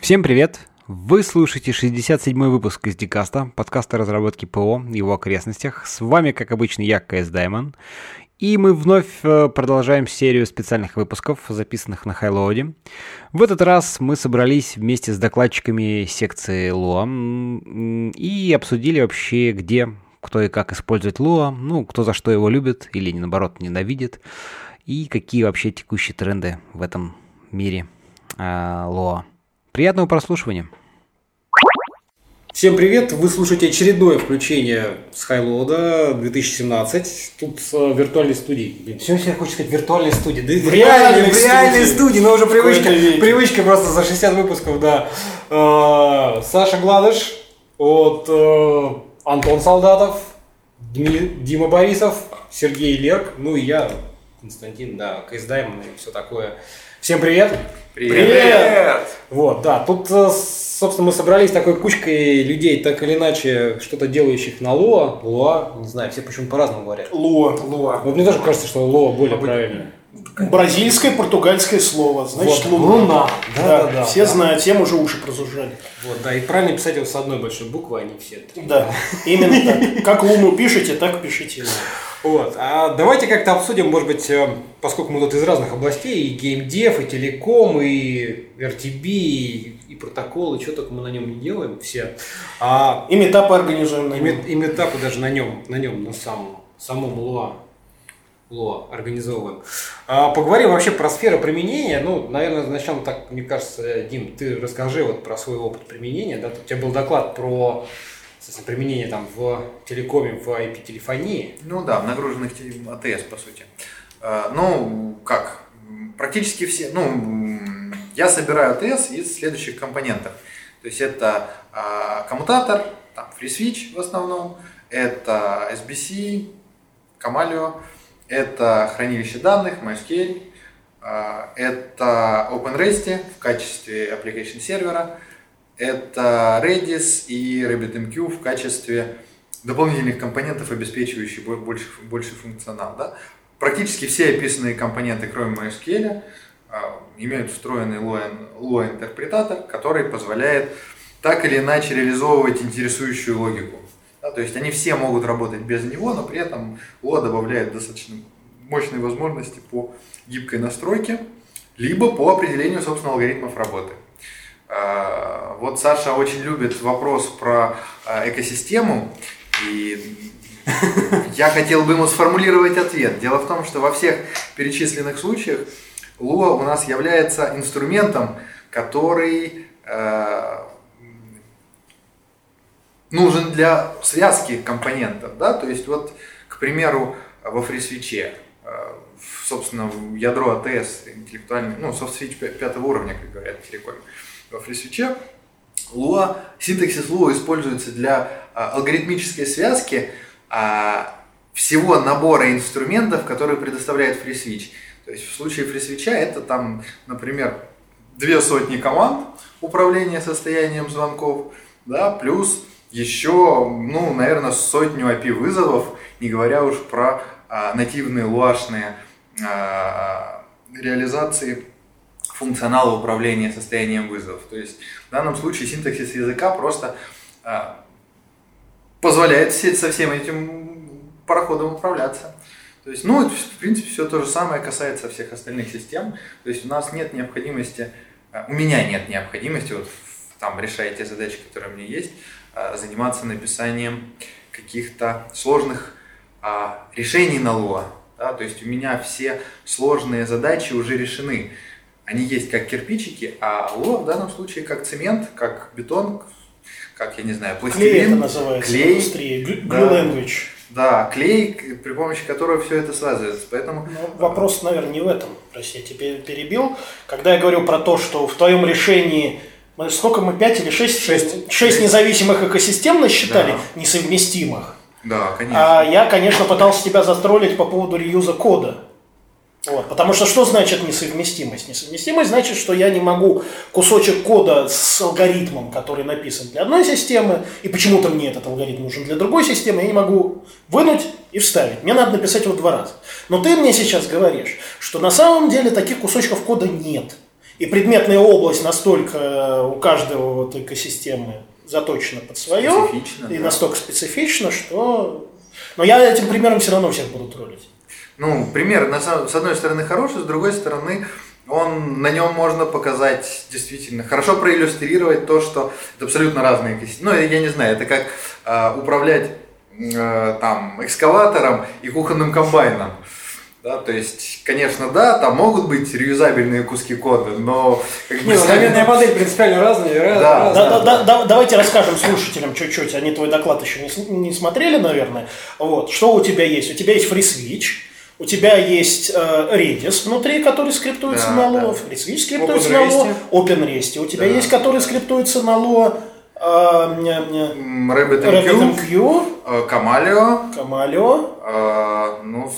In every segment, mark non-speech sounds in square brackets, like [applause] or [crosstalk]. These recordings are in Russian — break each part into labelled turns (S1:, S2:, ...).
S1: Всем привет! Вы слушаете 67-й выпуск из Дикаста, подкаста разработки ПО и его окрестностях. С вами, как обычно, я, КС Даймон. И мы вновь э, продолжаем серию специальных выпусков, записанных на Хайлоуде. В этот раз мы собрались вместе с докладчиками секции Луа и обсудили вообще, где, кто и как использует Луа, ну, кто за что его любит или, наоборот, ненавидит, и какие вообще текущие тренды в этом мире э. Приятного прослушивания!
S2: Всем привет! Вы слушаете очередное включение с Хайлода 2017. Тут с э, виртуальной студии.
S1: Блин, все я хочу сказать виртуальной студии. Да,
S2: в реальной,
S1: в реальной студии. но уже привычка, привычка просто за 60 выпусков, да. Э, Саша Гладыш, от э, Антон Солдатов, Дми- Дима Борисов, Сергей Лерк, ну и я, Константин, да, КС Даймон и все такое. Всем привет!
S2: Привет!
S1: Вот, да, тут, э, собственно, мы собрались такой кучкой людей, так или иначе, что-то делающих на Лоа, Луа, не знаю, все почему по-разному говорят.
S2: Луа. Луа.
S1: Вот мне тоже кажется, что Лоа более правильно.
S3: Бразильское, португальское слово, значит
S1: Вот,
S3: луна.
S1: луна. Да, да, да,
S3: все
S1: да.
S3: знают, всем уже уши прозужали.
S1: Вот, да, и правильно писать его с одной большой буквы, а не все три.
S3: Да, именно так. Как луну пишете, так пишите.
S1: Вот, а давайте как-то обсудим, может быть, э, поскольку мы тут из разных областей, и геймдев, и телеком, и RTB, и, и протоколы, что только мы на нем не делаем все. А
S3: И метапы организуем на
S1: и,
S3: нем.
S1: мет- и метапы даже на нем, на нем, на самом, самом Луа. Луа организовываем. А, поговорим вообще про сферу применения. Ну, наверное, начнем так, мне кажется, Дим, ты расскажи вот про свой опыт применения. Да? У тебя был доклад про применение там в телекоме, в IP-телефонии.
S4: Ну да, в нагруженных те- АТС, по сути. Э, Ну, как? Практически все. Ну, я собираю АТС из следующих компонентов. То есть это а, коммутатор, там FreeSwitch в основном, это SBC, Камалио, это хранилище данных, MySQL, а, это OpenREST в качестве application сервера, это Redis и RabbitMQ в качестве дополнительных компонентов, обеспечивающих бо- больше, больше функционал. Да? Практически все описанные компоненты, кроме MySQL, а, имеют встроенный Lua-интерпретатор, который позволяет так или иначе реализовывать интересующую логику. Да, то есть они все могут работать без него, но при этом Lua добавляет достаточно мощные возможности по гибкой настройке, либо по определению, собственно, алгоритмов работы. А, Вот Саша очень любит вопрос про а, экосистему, и [laughs] я хотел бы ему сформулировать ответ. Дело в том, что во всех перечисленных случаях Lua у нас является инструментом, который э, нужен для связки компонентов. Да? То есть, вот, к примеру, во FreeSwitch, э, собственно, ядро АТС интеллектуальный, ну, софт-свич пя- пятого уровня, как говорят в телекоме, во FreeSwitch, Lua, синтаксис Lua используется для а, алгоритмической связки а, всего набора инструментов, которые предоставляет FreeSwitch. То есть в случае FreeSwitch это там, например, две сотни команд управления состоянием звонков, да, плюс еще, ну, наверное, сотню API вызовов, не говоря уж про а, нативные луашные а, реализации функционала управления состоянием вызовов. То есть в данном случае синтаксис языка просто а, позволяет со всем этим пароходом управляться. То есть, ну, в принципе, все то же самое касается всех остальных систем. То есть у нас нет необходимости, а, у меня нет необходимости, вот там решая те задачи, которые у меня есть, заниматься написанием каких-то сложных а, решений на Lua. Да? То есть у меня все сложные задачи уже решены. Они есть как кирпичики, а Lua в данном случае как цемент, как бетон, как, я не знаю,
S3: Клей это
S4: пластилин.
S3: называется в
S4: клей.
S3: индустрии. Glue
S4: Да.
S3: language.
S4: Да, клей, при помощи которого все это связывается. Поэтому
S3: Но вопрос, наверное, не в этом. Прости, я тебя перебил. Когда я говорю про то, что в твоем решении сколько мы, пять или шесть?
S2: Шесть.
S3: Шесть независимых экосистем насчитали,
S4: Да.
S3: несовместимых.
S4: Да, конечно.
S3: А я, конечно, пытался тебя застролить по поводу реюза кода. Вот, потому что что значит несовместимость? Несовместимость значит, что я не могу кусочек кода с алгоритмом, который написан для одной системы, и почему-то мне этот алгоритм нужен для другой системы, я не могу вынуть и вставить. Мне надо написать его два раза. Но ты мне сейчас говоришь, что на самом деле таких кусочков кода нет. И предметная область настолько у каждого вот экосистемы заточена под свое
S4: Специфично,
S3: и
S4: да.
S3: настолько специфично, что... Но я этим примером все равно всех буду троллить.
S4: Ну, пример, на самом- с одной стороны, хороший, с другой стороны, он, на нем можно показать действительно, хорошо проиллюстрировать то, что это абсолютно разные экосистемы. Ну, я не знаю, это как э, управлять э, там экскаватором и кухонным комбайном. Да, то есть, конечно, да, там могут быть реюзабельные куски кода, но как бы
S2: Не, ну, модель принципиально разные. раз-
S4: Да.
S2: разные.
S3: Да, да, да, да, давайте расскажем слушателям чуть-чуть. Они твой доклад еще не, не смотрели, наверное. Вот. Что у тебя есть? У тебя есть FreeSwitch, у тебя есть э, Redis внутри, который скриптуется
S4: Да,
S3: на
S4: да.
S3: Lua, FreeSwitch скриптуется на
S2: OpenRest.
S3: Lua, OpenRest. У тебя
S4: Да,
S3: есть, который скриптуется на Lua,
S4: RabbitMQ, Камалио,
S3: Камалио.
S4: ну,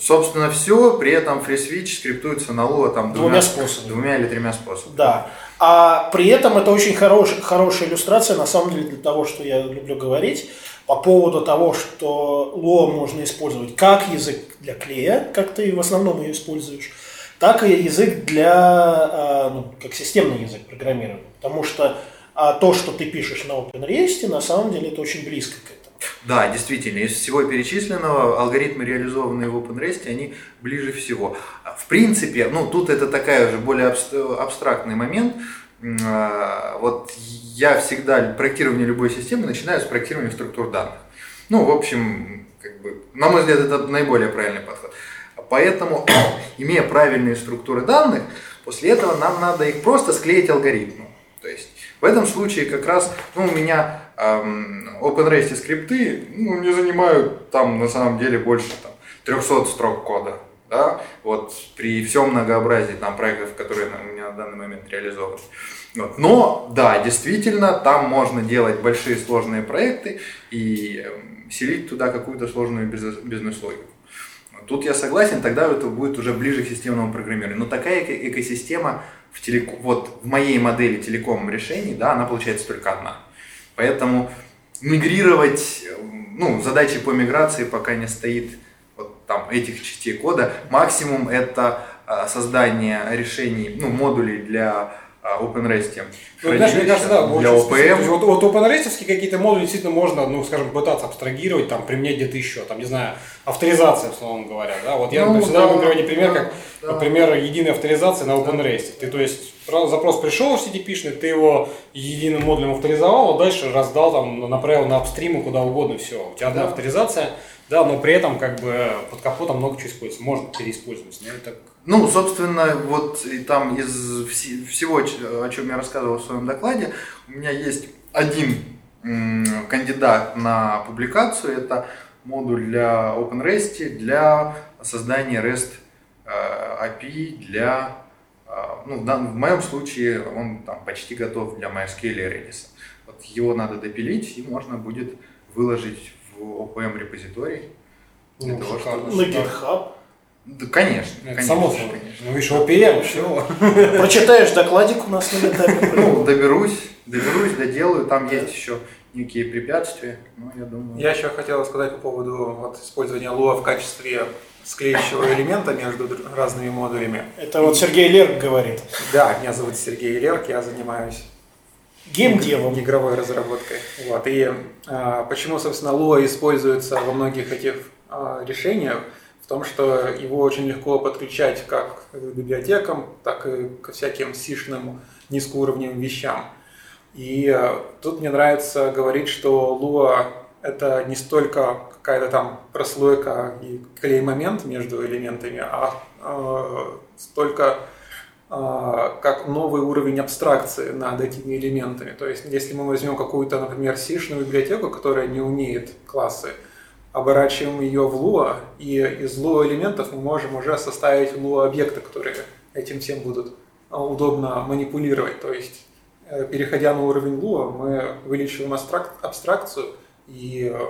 S4: собственно, все, при этом FreeSwitch скриптуется на Lua там
S3: Двумя способами.
S4: Двумя или тремя способами.
S3: Да. А при этом это очень хорош, хорошая иллюстрация, на самом деле, для того, что я люблю говорить, по поводу того, что Lua можно использовать как язык для клея, как ты в основном ее используешь, так и язык для, а, ну, как системный язык программирования. Потому что а, то, что ты пишешь на OpenRest, на самом деле это очень близко к этому.
S4: Да, действительно, из всего перечисленного алгоритмы, реализованные в OpenRest, они ближе всего. В принципе, ну тут это такая уже более абс- абстрактный момент. А, Вот я всегда проектирование любой системы начинаю с проектирования структур данных. Ну, в общем, как бы, на мой взгляд, это наиболее правильный подход. Поэтому, [clears throat] имея правильные структуры данных, после этого нам надо их просто склеить алгоритмом. То есть в этом случае как раз ну, у меня OpenRest скрипты ну, не занимают там на самом деле больше там, 300 строк кода. Да? Вот при всем многообразии там, проектов, которые у меня на данный момент реализованы. Вот. Но, да, действительно, там можно делать большие сложные проекты и эм, селить туда какую-то сложную бизнес- бизнес-логику. Тут я согласен, тогда это будет уже ближе к системному программированию. Но такая эко- экосистема в телеко... вот в моей модели телеком решений, да, она получается только одна. Поэтому мигрировать, ну, задачи по миграции пока не стоит вот там этих частей кода. Максимум это а, создание решений, ну, модулей для а, OpenRest.
S2: Ну, знаешь, мне кажется, да,
S4: для. OPM.
S2: Вот, вот OpenRest какие-то модули действительно можно, ну, скажем, пытаться абстрагировать, там, применять где-то еще, там, не знаю, авторизация, условно говоря, да, вот я
S4: Ну,
S2: всегда
S4: да,
S2: люблю приводить пример, как,
S4: да.
S2: например, единая авторизация на OpenRest. Ты, то есть, запрос пришел в HTTP, ты его единым модулем авторизовал, а дальше раздал, там, направил на апстримы, куда угодно, все, у тебя одна
S4: Да.
S2: авторизация, да, но при этом, как бы, под капотом много чего используется, можно переиспользовать, но это
S4: Ну, собственно, вот и там из всего, о чем я рассказывал в своем докладе, у меня есть один кандидат на публикацию. Это модуль для OpenRest для создания REST э, API для, ну, в, моем случае он там почти готов для MySQL и Redis. Вот его надо допилить, и можно будет выложить в OPM репозиторий. Для
S2: Ну,
S4: того, чтобы-
S3: На GitHub.
S4: Да, конечно,
S2: это
S4: конечно,
S2: само собой.
S4: конечно.
S2: Ну, видишь, OPM, все.
S3: Прочитаешь докладик у нас на [laughs] GitHub.
S4: Ну, доберусь, доберусь, доделаю. Там есть еще некие препятствия, но я думаю...
S5: Я еще хотел сказать по поводу вот, использования Lua в качестве склеящего элемента между разными модулями.
S3: Это вот Сергей Лерк говорит.
S5: Да, меня зовут Сергей Лерк, я занимаюсь
S3: Геймдевом.
S5: игровой разработкой. Вот. И а, почему, собственно, Lua используется во многих этих а, решениях? В том, что его очень легко подключать как к библиотекам, так и ко всяким сишным низкоуровневым вещам. И а, тут мне нравится говорить, что Lua это не столько какая-то там прослойка и клей-момент между элементами, а э, столько а, как новый уровень абстракции над этими элементами. То есть, если мы возьмем какую-то, например, сишную библиотеку, которая не умеет классы, оборачиваем ее в Lua, и из Lua элементов мы можем уже составить Lua объекты, которые этим всем будут а, удобно манипулировать. То есть, э, переходя на уровень Lua, мы увеличиваем абстрак- абстракцию, и э,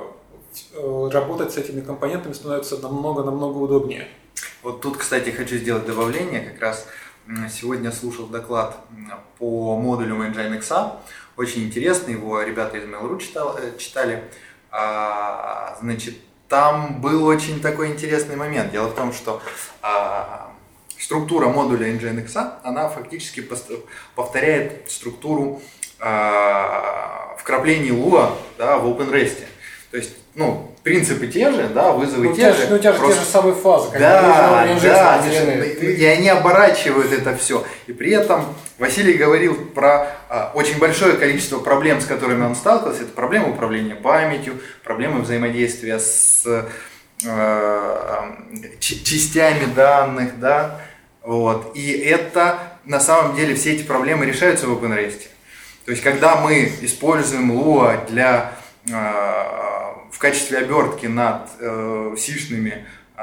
S5: э, работать с этими компонентами становится намного-намного удобнее.
S4: Вот тут, кстати, хочу сделать добавление. Как раз сегодня слушал доклад по модулю Nginx. Очень интересный, его ребята из Mail.ru читал- э, читали. А, значит, там был очень такой интересный момент. Дело в том, что а, структура модуля Nginx, она фактически повторяет структуру э, вкраплений Lua да, в OpenREST. То есть, ну, принципы те же, да, вызовы
S2: Ну,
S4: те же.
S2: же, ну, у тебя же
S4: просто-
S2: те же самые фазы, как
S4: да,
S2: бы, же
S4: да,
S2: разделены.
S4: совершенно. и они оборачивают это все. И при этом Василий говорил про а, очень большое количество проблем, с которыми он сталкивался. Это проблемы управления памятью, проблемы взаимодействия с ч- частями данных, да, вот. И это на самом деле все эти проблемы решаются в OpenREST. То есть, когда мы используем Lua для, э, в качестве обертки над э, сишными э,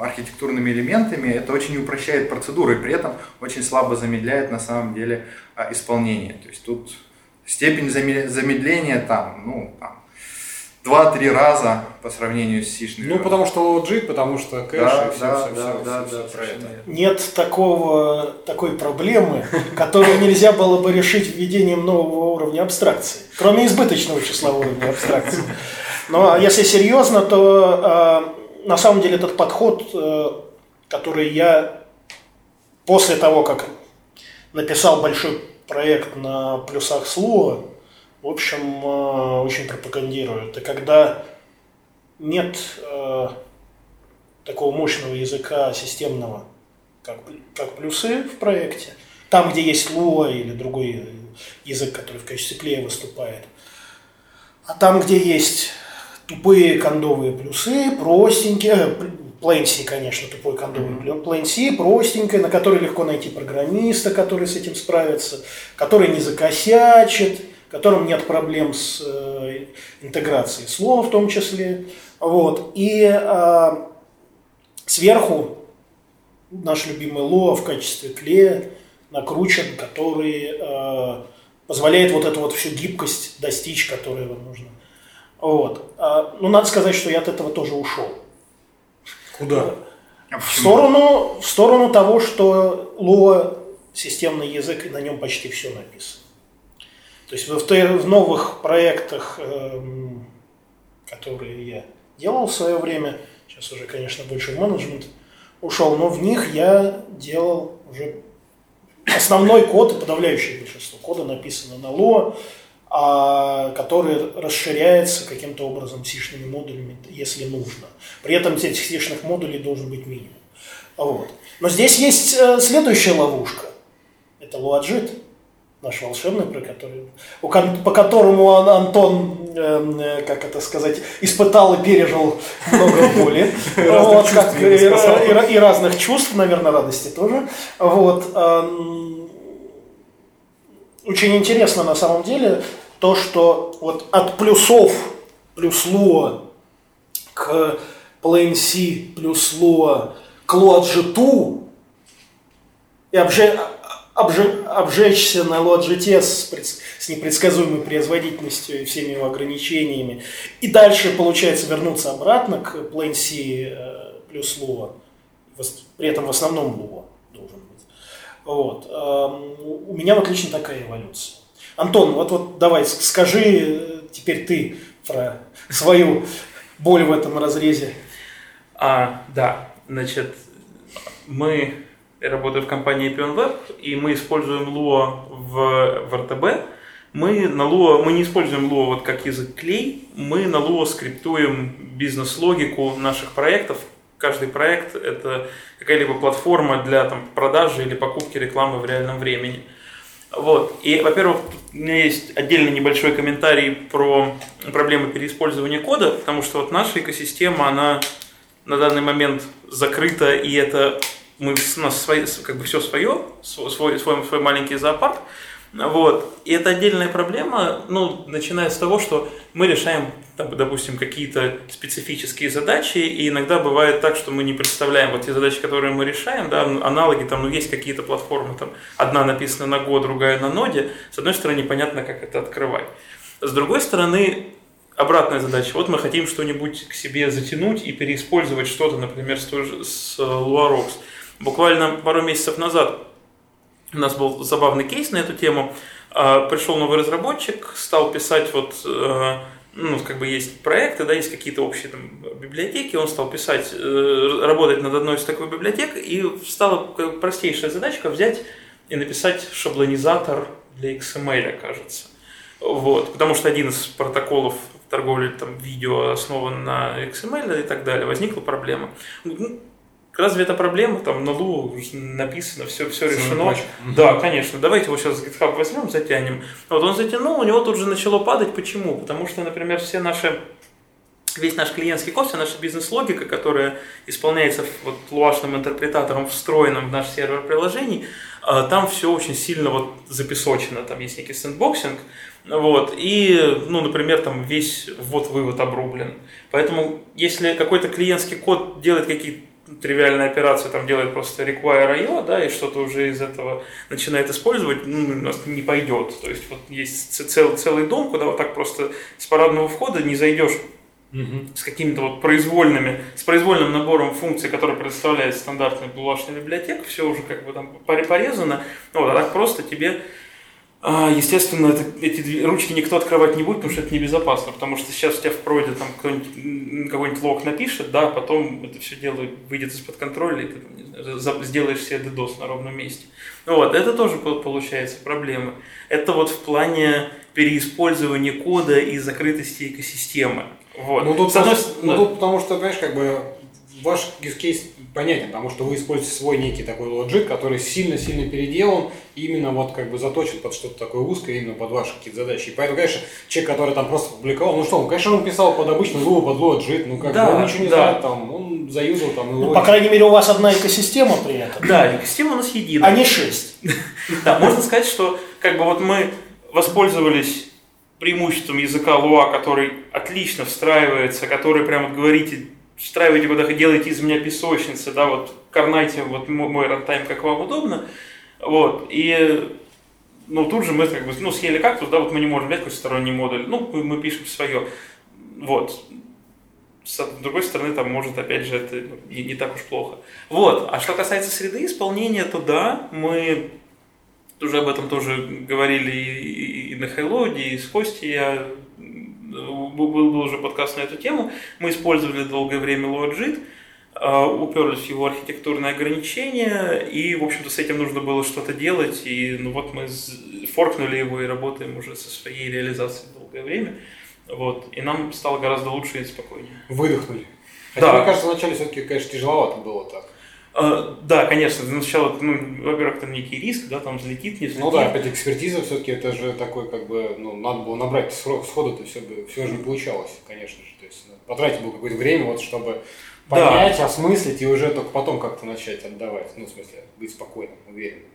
S4: архитектурными элементами, это очень упрощает процедуру и при этом очень слабо замедляет на самом деле э, исполнение. То есть тут степень заме- замедления там, ну, там, 2-3 раза по сравнению с сишными.
S2: Ну, потому что JIT, потому что кэш
S4: Да,
S2: и все,
S4: да,
S2: все,
S4: да,
S2: все,
S4: да,
S2: все,
S4: да,
S2: про
S4: совершенно
S2: это.
S3: Нет такого, такой проблемы, которую нельзя было бы решить введением нового уровня абстракции, кроме избыточного числа уровней абстракции. Но если серьезно, то э, на самом деле этот подход, э, который я после того, как написал большой проект на плюсах слова, в общем, э, очень пропагандирую. Это когда нет э, такого мощного языка системного, как, как плюсы в проекте, там, где есть Lua или другой язык, который в качестве клея выступает, а там, где есть тупые кондовые плюсы, простенькие, э, Plain C, конечно, тупой кондовый плюс, Plain C, простенькая, на которой легко найти программиста, который с этим справится, который не закосячит, которым нет проблем с э, интеграцией слова в том числе. Вот. И э, сверху наш любимый Лоа в качестве клея накручен, который э, позволяет вот эту вот всю гибкость достичь, которая вам нужна. Вот. А, ну, надо сказать, что я от этого тоже ушел.
S2: Куда?
S4: А
S3: В сторону, в сторону того, что Lua системный язык, и на нем почти все написано. То есть в, в новых проектах, эм, которые я делал в свое время, сейчас уже, конечно, больше в менеджмент ушел, но в них я делал уже основной код, и подавляющее большинство кода написано на Lua, а, который расширяется каким-то образом сишными модулями, если нужно. При этом этих сишных модулей должен быть минимум. Вот. Но здесь есть э, следующая ловушка. Это Луаджит, наш волшебный, про который, по которому Ан- Антон, эм, э, как это сказать, испытал и пережил много [laughs] боли. Вот, как и,
S2: спасал.
S3: и- и разных чувств, наверное, радости тоже. Вот. эм, очень интересно на самом деле то, что вот от плюсов плюс Lua к Plain C плюс Lua к Luadjit и обже- обжечься на Luadjit с, с непредсказуемой производительностью и всеми его ограничениями. И дальше, получается, вернуться обратно к Plain C э, плюс Lua. При этом в основном Lua должен быть. Вот. Эм, У меня вот лично такая эволюция. Антон, вот, вот давай скажи э, теперь ты про свою боль в этом разрезе.
S6: А, да, значит, мы работаю в компании Epion Web, и мы используем Lua в, в RTB. Мы на Lua, мы не используем Lua вот как язык клей, мы на Lua скриптуем бизнес-логику наших проектов. Каждый проект – это какая-либо платформа для там, продажи или покупки рекламы в реальном времени. Вот. И, во-первых, у меня есть отдельный небольшой комментарий про проблемы переиспользования кода, потому что вот наша экосистема, она на данный момент закрыта, и это мы, у нас свои, как бы все свое, свой, свой, свой маленький зоопарк. Вот. И это отдельная проблема, ну, начиная с того, что мы решаем, там, допустим, какие-то специфические задачи, и иногда бывает так, что мы не представляем вот те задачи, которые мы решаем, да, аналоги, там, ну, есть какие-то платформы, там, одна написана на Go, другая на ноде, с одной стороны, непонятно, как это открывать. С другой стороны, обратная задача. Вот мы хотим что-нибудь к себе затянуть и переиспользовать что-то, например, с, с э, Luarox. Буквально пару месяцев назад у нас был забавный кейс на эту тему. А, Пришел новый разработчик, стал писать вот э, ну, как бы есть проекты, да, есть какие-то общие там, библиотеки, он стал писать, э, работать над одной из таких библиотек, и стала простейшая задачка взять и написать шаблонизатор для XML, кажется. Вот, потому что один из протоколов торговли там, видео основан на XML и так далее, возникла проблема. Ну, разве это проблема? Там на Лу написано, все, все решено. Да, конечно. Давайте его сейчас с GitHub возьмем, затянем. Вот он затянул, у него тут же начало падать. Почему? Потому что, например, все наши весь наш клиентский код, вся наша бизнес-логика, которая исполняется вот Lua шным интерпретатором, встроенным в наш сервер приложений, а, там все очень сильно вот запесочено, там есть некий sandboxing, вот, и, ну, например, там весь ввод-вывод обрублен. Поэтому, если какой-то клиентский код делает какие-то тривиальные операции, там делает просто require IO, да, и что-то уже из этого начинает использовать, ну, у нас не пойдет. То есть вот есть цел, целый дом, куда вот так просто с парадного входа не зайдешь угу. с какими-то вот произвольными, с произвольным набором функций, которые предоставляет стандартная булашная библиотека, все уже как бы там порезано, вот, а так просто тебе а, естественно, это, эти ручки никто открывать не будет, потому что это небезопасно, потому что сейчас у тебя в проводе там кто-нибудь какой-нибудь лог напишет, да, а потом это все дело выйдет из-под контроля, и ты не знаю, сделаешь себе DDoS на ровном месте. Вот, это тоже получается проблема. Это вот в плане переиспользования кода и закрытости экосистемы. Вот.
S2: Ну тут, одной... ну, тут потому что, понимаешь, как бы ваш use case понятен, потому что вы используете свой некий такой лоджик, который сильно-сильно переделан, именно вот как бы заточен под что-то такое узкое, именно под ваши какие-то задачи. И поэтому, конечно, человек, который там просто публиковал, ну что, он, конечно, он писал под обычный Lua, под лоджик, ну как да, бы он ничего не да. знает, там, он заюзал там.
S3: Ну, по крайней мере, у вас одна экосистема при этом.
S6: Да, экосистема у нас единая.
S3: А не шесть. [laughs]
S6: Да, можно сказать, что как бы вот мы воспользовались преимуществом языка Lua, который отлично встраивается, который прямо говорите встраивайте куда делайте из меня песочницы, да, вот карнайте вот мой рантайм, как вам удобно, вот, и ну, тут же мы как бы, ну, съели кактус, да, вот мы не можем взять какой-то сторонний модуль, ну, мы, мы пишем свое, вот, с другой стороны, там, может, опять же, это не, не так уж плохо. Вот, а что касается среды исполнения, то да, мы уже об этом тоже говорили и, и на Хайлоде, и с Костей я был, был уже подкаст на эту тему. Мы использовали долгое время LoadJIT, а, уперлись в его архитектурные ограничения, и, в общем-то, с этим нужно было что-то делать, и ну вот мы форкнули его и работаем уже со своей реализацией долгое время, вот, и нам стало гораздо лучше и спокойнее.
S2: Выдохнули. Хотя, да. мне кажется, вначале все-таки, конечно, тяжеловато было так.
S6: Uh, да, конечно, сначала, ну, во-первых, там некий риск, да, там взлетит, не взлетит.
S2: Ну да, опять экспертиза все-таки это же такой, как бы, ну, надо было набрать срок сходу-то все, бы, все же не получалось, конечно же. То есть ну, потратить было какое-то время, вот, чтобы понять, да. осмыслить и уже только потом как-то начать отдавать. Ну, в смысле, быть спокойным, уверенным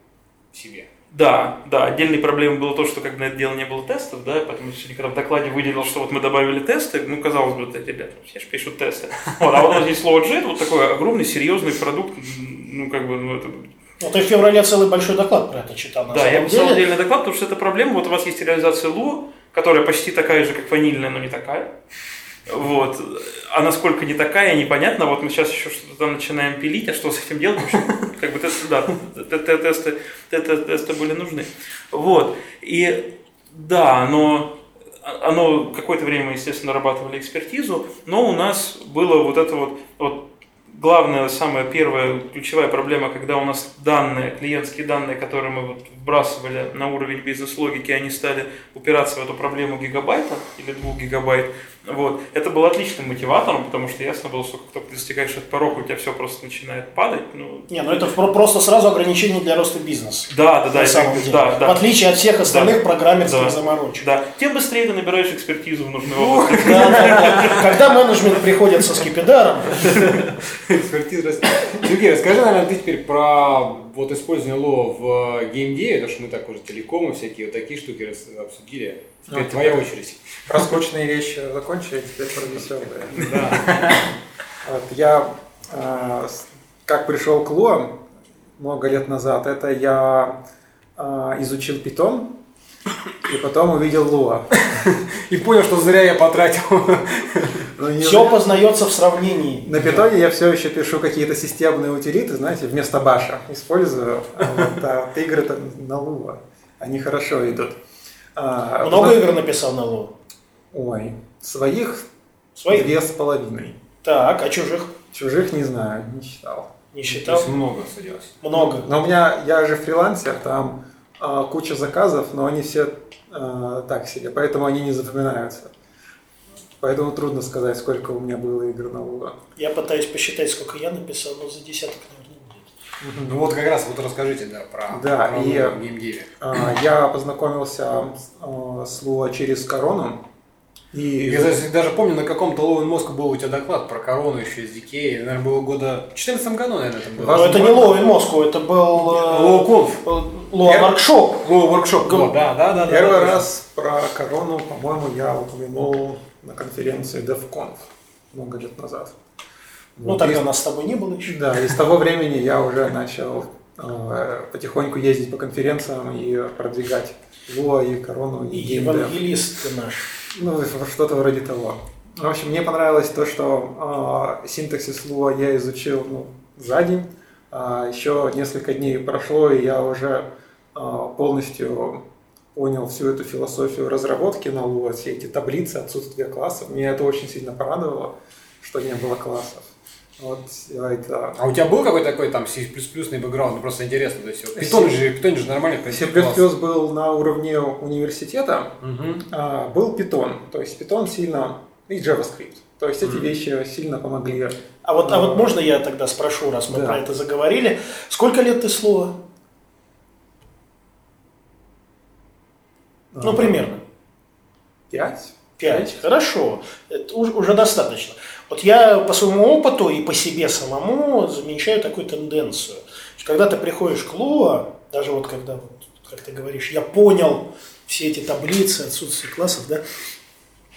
S2: в себе.
S6: Да, да, отдельной проблемой было то, что как на это дело не было тестов, да, поэтому сегодня, когда в докладе выделил, что вот мы добавили тесты, ну, казалось бы, это, ребята, все же пишут тесты. Вот, а вот здесь слово JET, вот такой огромный, серьезный продукт, ну, как бы, ну, это
S3: ну, ты в феврале целый большой доклад про это читал.
S6: да, я писал отдельный доклад, потому что это проблема. Вот у вас есть реализация Лу, которая почти такая же, как ванильная, но не такая. Вот. А насколько не такая, непонятно. Вот мы сейчас еще что-то там начинаем пилить, а что с этим делать? Как бы тесты, да, тесты, тесты были нужны. Вот. И да, но оно какое-то время, естественно, нарабатывали экспертизу, но у нас было вот это вот, вот главная, самая первая ключевая проблема, когда у нас данные, клиентские данные, которые мы вот вбрасывали на уровень бизнес-логики, они стали упираться в эту проблему гигабайта или двух гигабайт, вот. Это было отличным мотиватором, потому что ясно было, что как только ты достигаешь этот порог, у тебя все просто начинает падать. Ну,
S3: Не, ну это просто сразу ограничение для роста бизнеса.
S6: Да, да, да. На
S3: самом деле. Да, да. В отличие от всех остальных да, программерских да, заморочек.
S6: Да. Тем быстрее ты набираешь экспертизу в нужной области.
S3: Когда менеджмент приходит со скипидаром.
S2: Экспертиза Сергей, расскажи, наверное, ты теперь про вот использование ло в геймдеве, потому что мы так уже телекомы всякие вот такие штуки обсудили. Теперь ну, твоя очередь.
S5: Про скучные вещи закончили, теперь про веселые. Да. Вот, я э, как пришел к Луа много лет назад, это я э, изучил питон, и потом увидел Луа.
S2: И понял, что зря я потратил.
S3: Ну, все познается в сравнении.
S5: На питоне я все еще пишу какие-то системные утилиты, знаете, вместо баша использую. А вот, а игры на Луа. Они хорошо идут.
S3: А, Много игр написал на Лу?
S5: Ой. Своих
S3: Своих?
S5: две с половиной.
S3: Так, а чужих?
S5: Чужих не знаю, не считал.
S3: Не
S2: То
S3: считал?
S2: есть много садилось.
S3: Много.
S5: Но у меня, я же фрилансер, там а, куча заказов, но они все а, так себе, поэтому они не запоминаются. Поэтому трудно сказать, сколько у меня было игр на Луга.
S3: Я пытаюсь посчитать, сколько я написал, но за десяток, наверное,
S2: Ну вот как раз вот расскажите, да, про,
S5: Да,
S2: про
S5: и-
S2: в геймдеве.
S5: А, Я познакомился а, с Луа через корону. И
S2: Я даже, даже помню, на каком-то Лоуэн Мозг был у тебя доклад про корону еще из Дикей. Наверное, было года... В 14 году, наверное, это было.
S3: Но это не Лоу in Moscow, это был... э,
S2: Лоу-конф.
S3: Лоу
S2: Я-
S3: Воркшоп.
S2: Лоу Воркшоп.
S3: Го-
S2: Да, да, да. да,
S5: Первый
S2: да,
S5: раз про корону, по-моему, я упомянул на конференции DevConf много лет назад.
S3: Ну,
S5: Вот,
S3: тогда
S5: и-
S3: нас с тобой не было еще.
S5: Да, и с того времени я уже начал э, потихоньку ездить по конференциям и продвигать Луа и Корону и
S3: И евангелист ты наш.
S5: Ну, что-то вроде того. В общем, мне понравилось то, что э, синтаксис Луа я изучил ну, за день. А еще несколько дней прошло, и я уже э, полностью понял всю эту философию разработки на Lua, все эти таблицы, отсутствие классов. Меня это очень сильно порадовало, что не было классов. Вот я это...
S2: А у тебя был какой-то такой там C++ бэкграунд? Ну, Просто интересно. То есть, Python же, Python же нормально. в
S5: C++
S2: класс.
S5: был на уровне университета,
S2: Мгм.
S5: а, был Python. То есть Python сильно... и JavaScript. То есть эти вещи сильно помогли.
S3: А вот, а вот можно я тогда спрошу, раз мы
S5: Да.
S3: про это заговорили. Сколько лет ты слова? Ну,
S5: а,
S3: примерно.
S5: Пять.
S3: Пять. Хорошо. Это уж- уже достаточно. Вот я по своему опыту и по себе самому замечаю такую тенденцию. Когда ты приходишь к Луа, даже вот когда, как ты говоришь, я понял все эти таблицы, отсутствие классов, да,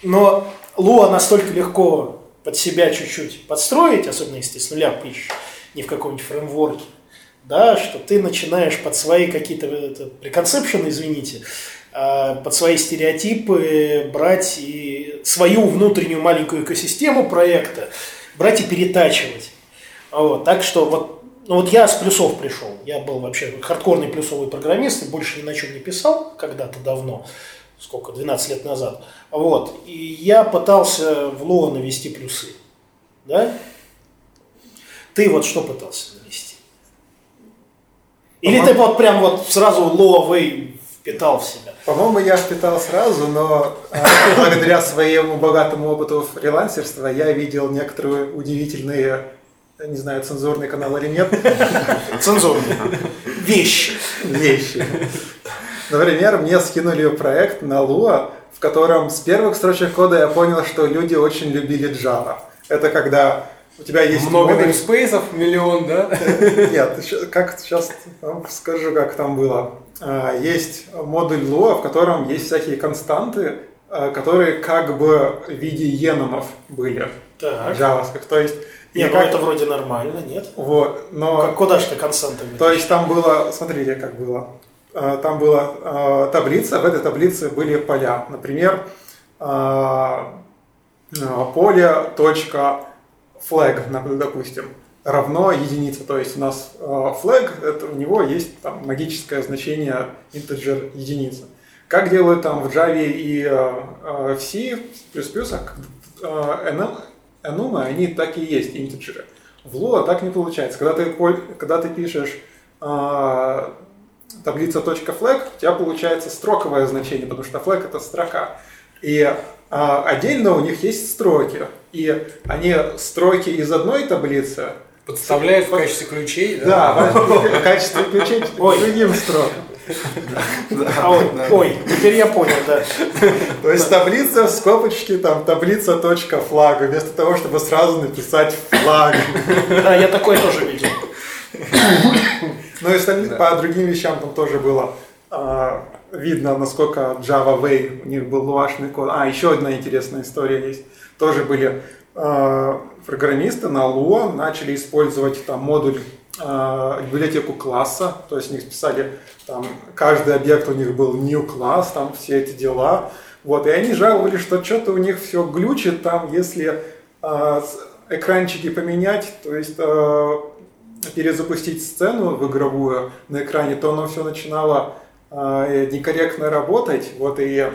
S3: но Луа настолько легко под себя чуть-чуть подстроить, особенно если ты с нуля пишешь, не в каком-нибудь фреймворке, да, что ты начинаешь под свои какие-то preconception, извините, под свои стереотипы брать и свою внутреннюю маленькую экосистему проекта брать и перетачивать. Вот, так что вот, ну вот я с плюсов пришел. Я был вообще хардкорный плюсовый программист, и больше ни на чем не писал когда-то давно, сколько, 12 лет назад. Вот, и я пытался в Lua навести плюсы. Да? Ты вот что пытался навести? Или ты вот прям вот сразу Lua впитал в себя?
S5: По-моему, я впитал сразу, но э, благодаря своему богатому опыту фрилансерства я видел некоторые удивительные, не знаю, цензурный канал или нет,
S3: Цензурные вещи.
S5: вещи. Например, мне скинули проект на Lua, в котором с первых строчек кода я понял, что люди очень любили Java. Это когда у тебя есть
S2: Много
S5: модуль-
S2: namespace'ов, миллион, да?
S5: Нет, как сейчас вам скажу, как там было. А, Есть модуль Lua, в котором есть всякие константы, а, которые как бы в виде еномов были в
S3: Так.
S5: JavaScript. То есть, и
S3: Не, ну
S5: как-
S3: это вроде нормально, нет?
S5: вот, но
S3: Как, куда же ты константами?
S5: то есть там было, смотрите, как было. А, Там была таблица, в этой таблице были поля. Например, поле точка например, допустим, равно единице. То есть у нас а, flag, это, у него есть там магическое значение integer единица. Как делают там в Java и а, а, в C, а, enum, enum, они так и есть, интеджеры. В Lua так не получается. Когда ты, когда ты пишешь а, таблица .flag, у тебя получается строковое значение, потому что flag это строка. И а, отдельно у них есть строки. И они строки из одной таблицы,
S2: Подставляют в качестве ключей, [laughs]
S5: да, в качестве ключей другим строкам.
S3: А, ой, ой, теперь я понял, да.
S5: То есть таблица в скобочке, там таблица точка флага, вместо того, чтобы сразу написать флаг.
S3: Да, я такое тоже видел.
S5: Ну и остальные- по другим вещам там тоже было а, видно, насколько Java Way, у них был луашный код. А, еще одна интересная история есть. Тоже были а, программисты на Lua, начали использовать там модуль а, библиотеку класса, то есть они писали там каждый объект у них был new класс, там все эти дела. Вот, и они жаловались, что что-то у них все глючит там, если с- экранчики поменять, то есть а, перезапустить сцену в игровую на экране, то оно все начинало э, некорректно работать. Вот и,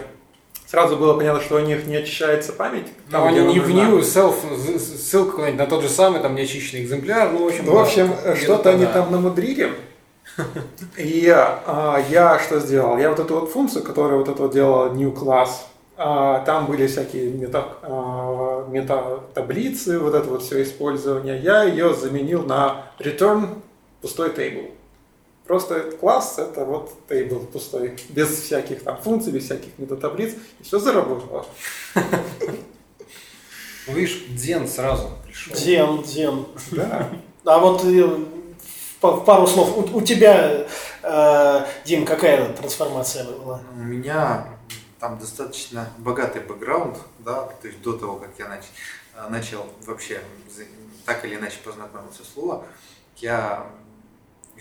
S5: сразу было понятно, что у них не очищается память. Там,
S2: они
S5: где
S2: не в new, self, ссылка куда-нибудь на тот же самый, там неочищенный экземпляр, ну, в общем,
S5: В
S2: да,
S5: общем,
S2: где-то
S5: что-то они
S2: да.
S5: там намудрили. И а, я что сделал? Я вот эту вот функцию, которая вот это вот делала new class, а, там были всякие мета, а, мета-таблицы, вот это вот все использование, я ее заменил на return пустой table. Просто класс это вот table пустой, без всяких там функций, без всяких метатаблиц, и все заработало.
S2: Ну, видишь, Дзен сразу пришел.
S3: Дзен, дзен.
S5: Да. [laughs]
S3: А вот э, пару слов, у, у тебя, э, Дим, какая трансформация была?
S4: У меня там достаточно богатый бэкграунд, да, то есть до того, как я нач- начал вообще так или иначе познакомиться с Lua, я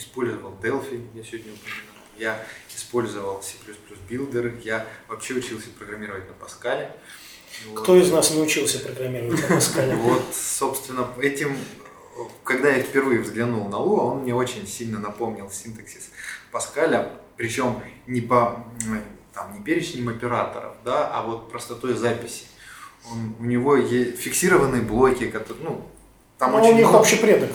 S4: использовал Delphi, я сегодня упомянул, я использовал C++ билдеры, я вообще учился программировать на Паскале. Вот.
S3: Кто из нас не учился программировать на Паскале?
S4: Вот, собственно, этим, когда я впервые взглянул на Lua, он мне очень сильно напомнил синтаксис Паскаля, причем не по там, не перечнем операторов, да, а вот простотой записи. Он, у него есть фиксированные блоки, которые, ну, там
S3: Ну,
S4: очень
S3: у них
S4: много-
S3: общий предок.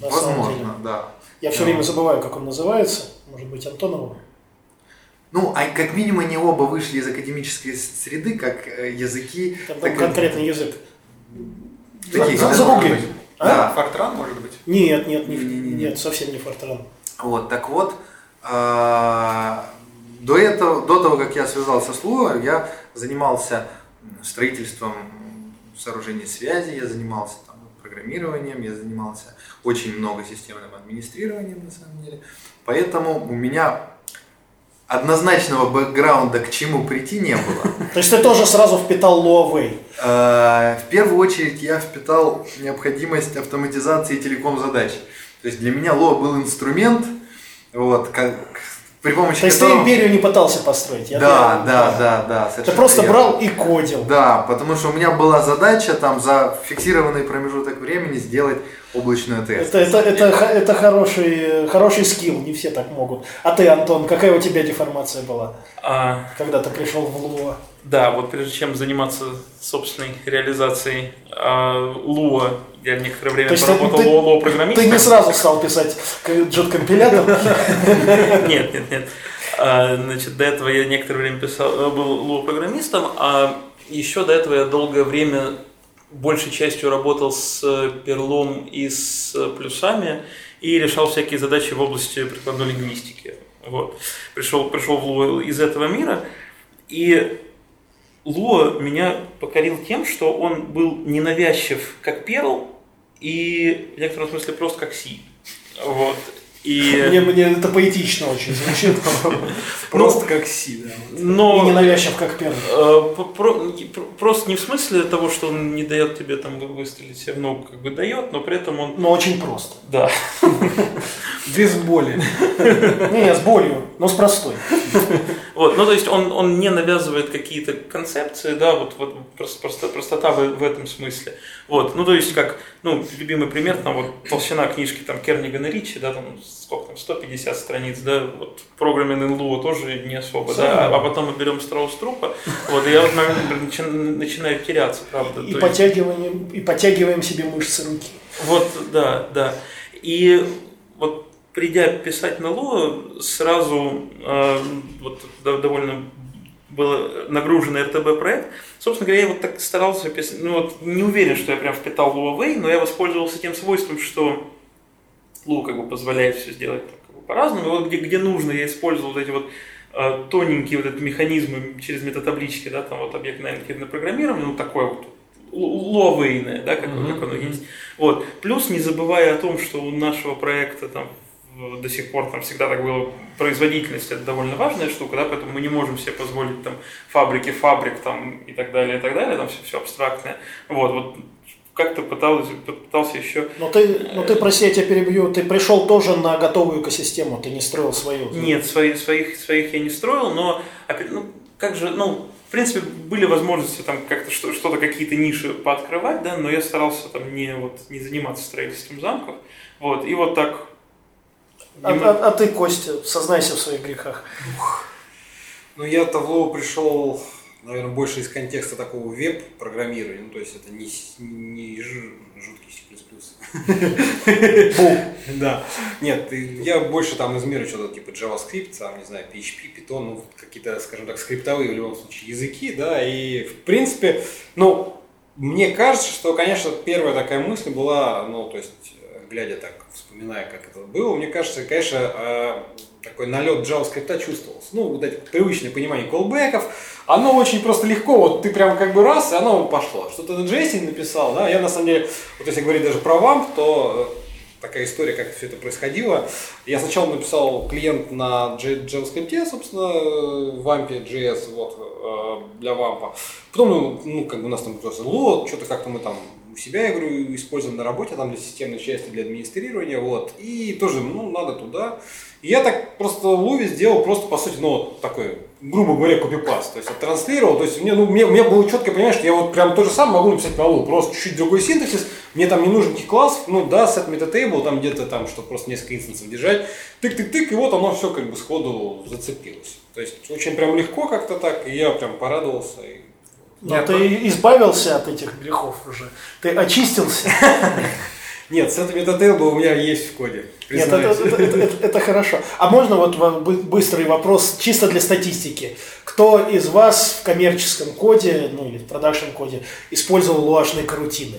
S4: Возможно, да.
S3: Я все
S4: Да.
S3: время забываю, как он называется. Может быть, Антонова?
S4: Ну, а как минимум они оба вышли из академической среды, как э, языки.
S3: Там,
S4: так
S3: там
S4: и-
S3: конкретный язык.
S4: такие,
S3: За-
S4: да,
S3: загугли.
S4: может быть.
S3: А?
S4: Да,
S5: Фортран, может быть?
S3: Нет, нет, не-
S4: Не-не-не.
S3: нет, совсем не Фортран.
S4: Вот, так вот, а, до этого, до того, как я связался с Луа, я занимался строительством сооружений связи, я занимался программированием, я занимался очень много системным администрированием на самом деле. Поэтому у меня однозначного бэкграунда к чему прийти не было. [laughs]
S3: То есть ты тоже сразу впитал Huawei.
S4: Э, В первую очередь я впитал необходимость автоматизации телеком-задач. То есть для меня Лоа был инструмент, вот, как, при помощи
S3: То есть ты
S4: которого...
S3: империю не пытался построить. я
S4: Да,
S3: понял.
S4: да, да, да.
S3: Ты
S4: совершенно
S3: просто
S4: верно.
S3: брал и кодил.
S4: Да, потому что у меня была задача там за фиксированный промежуток времени сделать облачную АТС.
S3: Это, это, это, х- это хороший, хороший скилл, не все так могут. А ты, Антон, какая у тебя деформация была,
S6: А,
S3: когда ты пришел в Луа?
S6: да, вот прежде чем заниматься собственной реализацией а, Луа, я некоторое время
S3: есть
S6: поработал
S3: ты-
S6: Луа программистом.
S3: Ты не сразу стал писать JET-компилятор? [laughs]
S6: Нет, нет, нет. А, Значит, до этого я некоторое время писал, э, был лоу-программистом, а еще до этого я долгое время большей частью работал с перлом и с плюсами и решал всякие задачи в области прикладной лингвистики. Вот. Пришел, пришел в Луа из этого мира, и Луа меня покорил тем, что он был ненавязчив, как перл, и в некотором смысле просто как си. Вот. И...
S3: Мне, мне это поэтично очень звучит. [laughs]
S2: Просто как Си, да.
S6: Но
S3: И ненавязчив, как первый.
S6: э, просто не в смысле того, что он не дает тебе там выстрелить себе в ногу, как бы дает, но при этом он,
S3: Но очень просто.
S6: да,
S2: Без боли.
S3: Не, с болью, но с простой.
S6: Вот, ну то есть он, он не навязывает какие-то концепции, да, вот, вот просто, просто- простота в, в этом смысле, вот, ну то есть как, ну любимый пример, там вот толщина книжки там Кернигана Ричи, да, там сколько там 150 страниц, да, вот программин НЛУ тоже не особо, да, а, а потом мы берем Страус Трупа, вот, и я вот наверное, начи- начинаю теряться, правда,
S3: И
S6: есть-
S3: подтягиваем, и подтягиваем себе мышцы руки.
S6: Вот, да, да. И вот придя писать на Луа, сразу э, вот до- довольно был нагруженный РТБ проект. Собственно говоря, я вот так старался писать, ну вот не уверен, что я прям впитал Huawei, но я воспользовался тем свойством, что Лу как бы позволяет все сделать как бы по-разному. И вот где, где нужно, я использовал вот эти вот э, тоненькие вот эти механизмы через метатаблички, да, там вот объектно-ориентированное программирование, ну такое вот луавейное, да, как, как оно есть. Вот. Плюс не забывая о том, что у нашего проекта там до сих пор там всегда так было, производительность это довольно важная штука, да, поэтому мы не можем себе позволить там фабрики фабрик там и так далее, и так далее, там все, все абстрактное. Вот, вот как-то пытался, пытался еще
S3: Но ты, но ты, прости, я тебя перебью, ты пришел тоже на готовую экосистему, ты не строил свою.
S6: Нет, свои, своих, своих я не строил, но ну, как же, ну, в принципе, были возможности там как-то что- что-то, какие-то ниши пооткрывать, да, но я старался там не, вот, не заниматься строительством замков. Вот, и вот так.
S3: А, а- а ты, Костя, сознайся в своих грехах.
S2: Ну, я-то в Лоу пришел наверное, больше из контекста такого веб-программирования, ну, то есть это не, не жуткий C++. Да. Нет, я больше там из мира что-то типа JavaScript, там, не знаю, PHP, Python, ну, какие-то, скажем так, скриптовые в любом случае языки, да, и, в принципе, ну, мне кажется, что, конечно, первая такая мысль была, ну, то есть, глядя так, вспоминая, как это было, мне кажется, конечно, э, такой налет JavaScript чувствовался. Ну, вот эти привычное понимание колбеков, оно очень просто легко, вот ты прям как бы раз, и оно пошло. Что ты на JS написал, да, я на самом деле, вот если говорить даже про WAMP, то э, такая история, как все это происходило. Я сначала написал клиент на JavaScript, собственно, в WAMP JS, вот, э, для WAMP. Потом, ну, ну, как бы у нас там просто лот, что-то как-то мы там у себя, я говорю, используем на работе, там для системной части, для администрирования, вот. И тоже, ну, надо туда. И я так просто Луви сделал просто, по сути, ну, такой, грубо говоря, копипаст. То есть, оттранслировал. То есть, мне, ну, мне, меня было четкое понимание, что я вот прям то же самое могу написать на Лу, просто чуть-чуть другой синтаксис. Мне там не нужен никаких классов, ну, да, set metatable, там где-то там, чтобы просто несколько инстансов держать. Тык-тык-тык, и вот оно все как бы сходу зацепилось. То есть, очень прям легко как-то так, и я прям порадовался. И
S3: Но ты избавился от этих грехов уже. Ты очистился. [laughs]
S2: Нет, set metatable у меня есть в коде.
S3: Нет, это,
S2: признаюсь.
S3: это- это- это- это хорошо. А можно вот быстрый вопрос, чисто для статистики. Кто из вас в коммерческом коде, ну или в продакшн коде, использовал луашные карутины?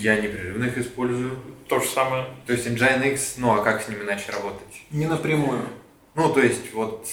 S4: Я непрерывно их использую.
S6: То же самое.
S4: То есть Nginx, ну а как с ним иначе работать?
S5: Не напрямую.
S4: Ну, то есть, вот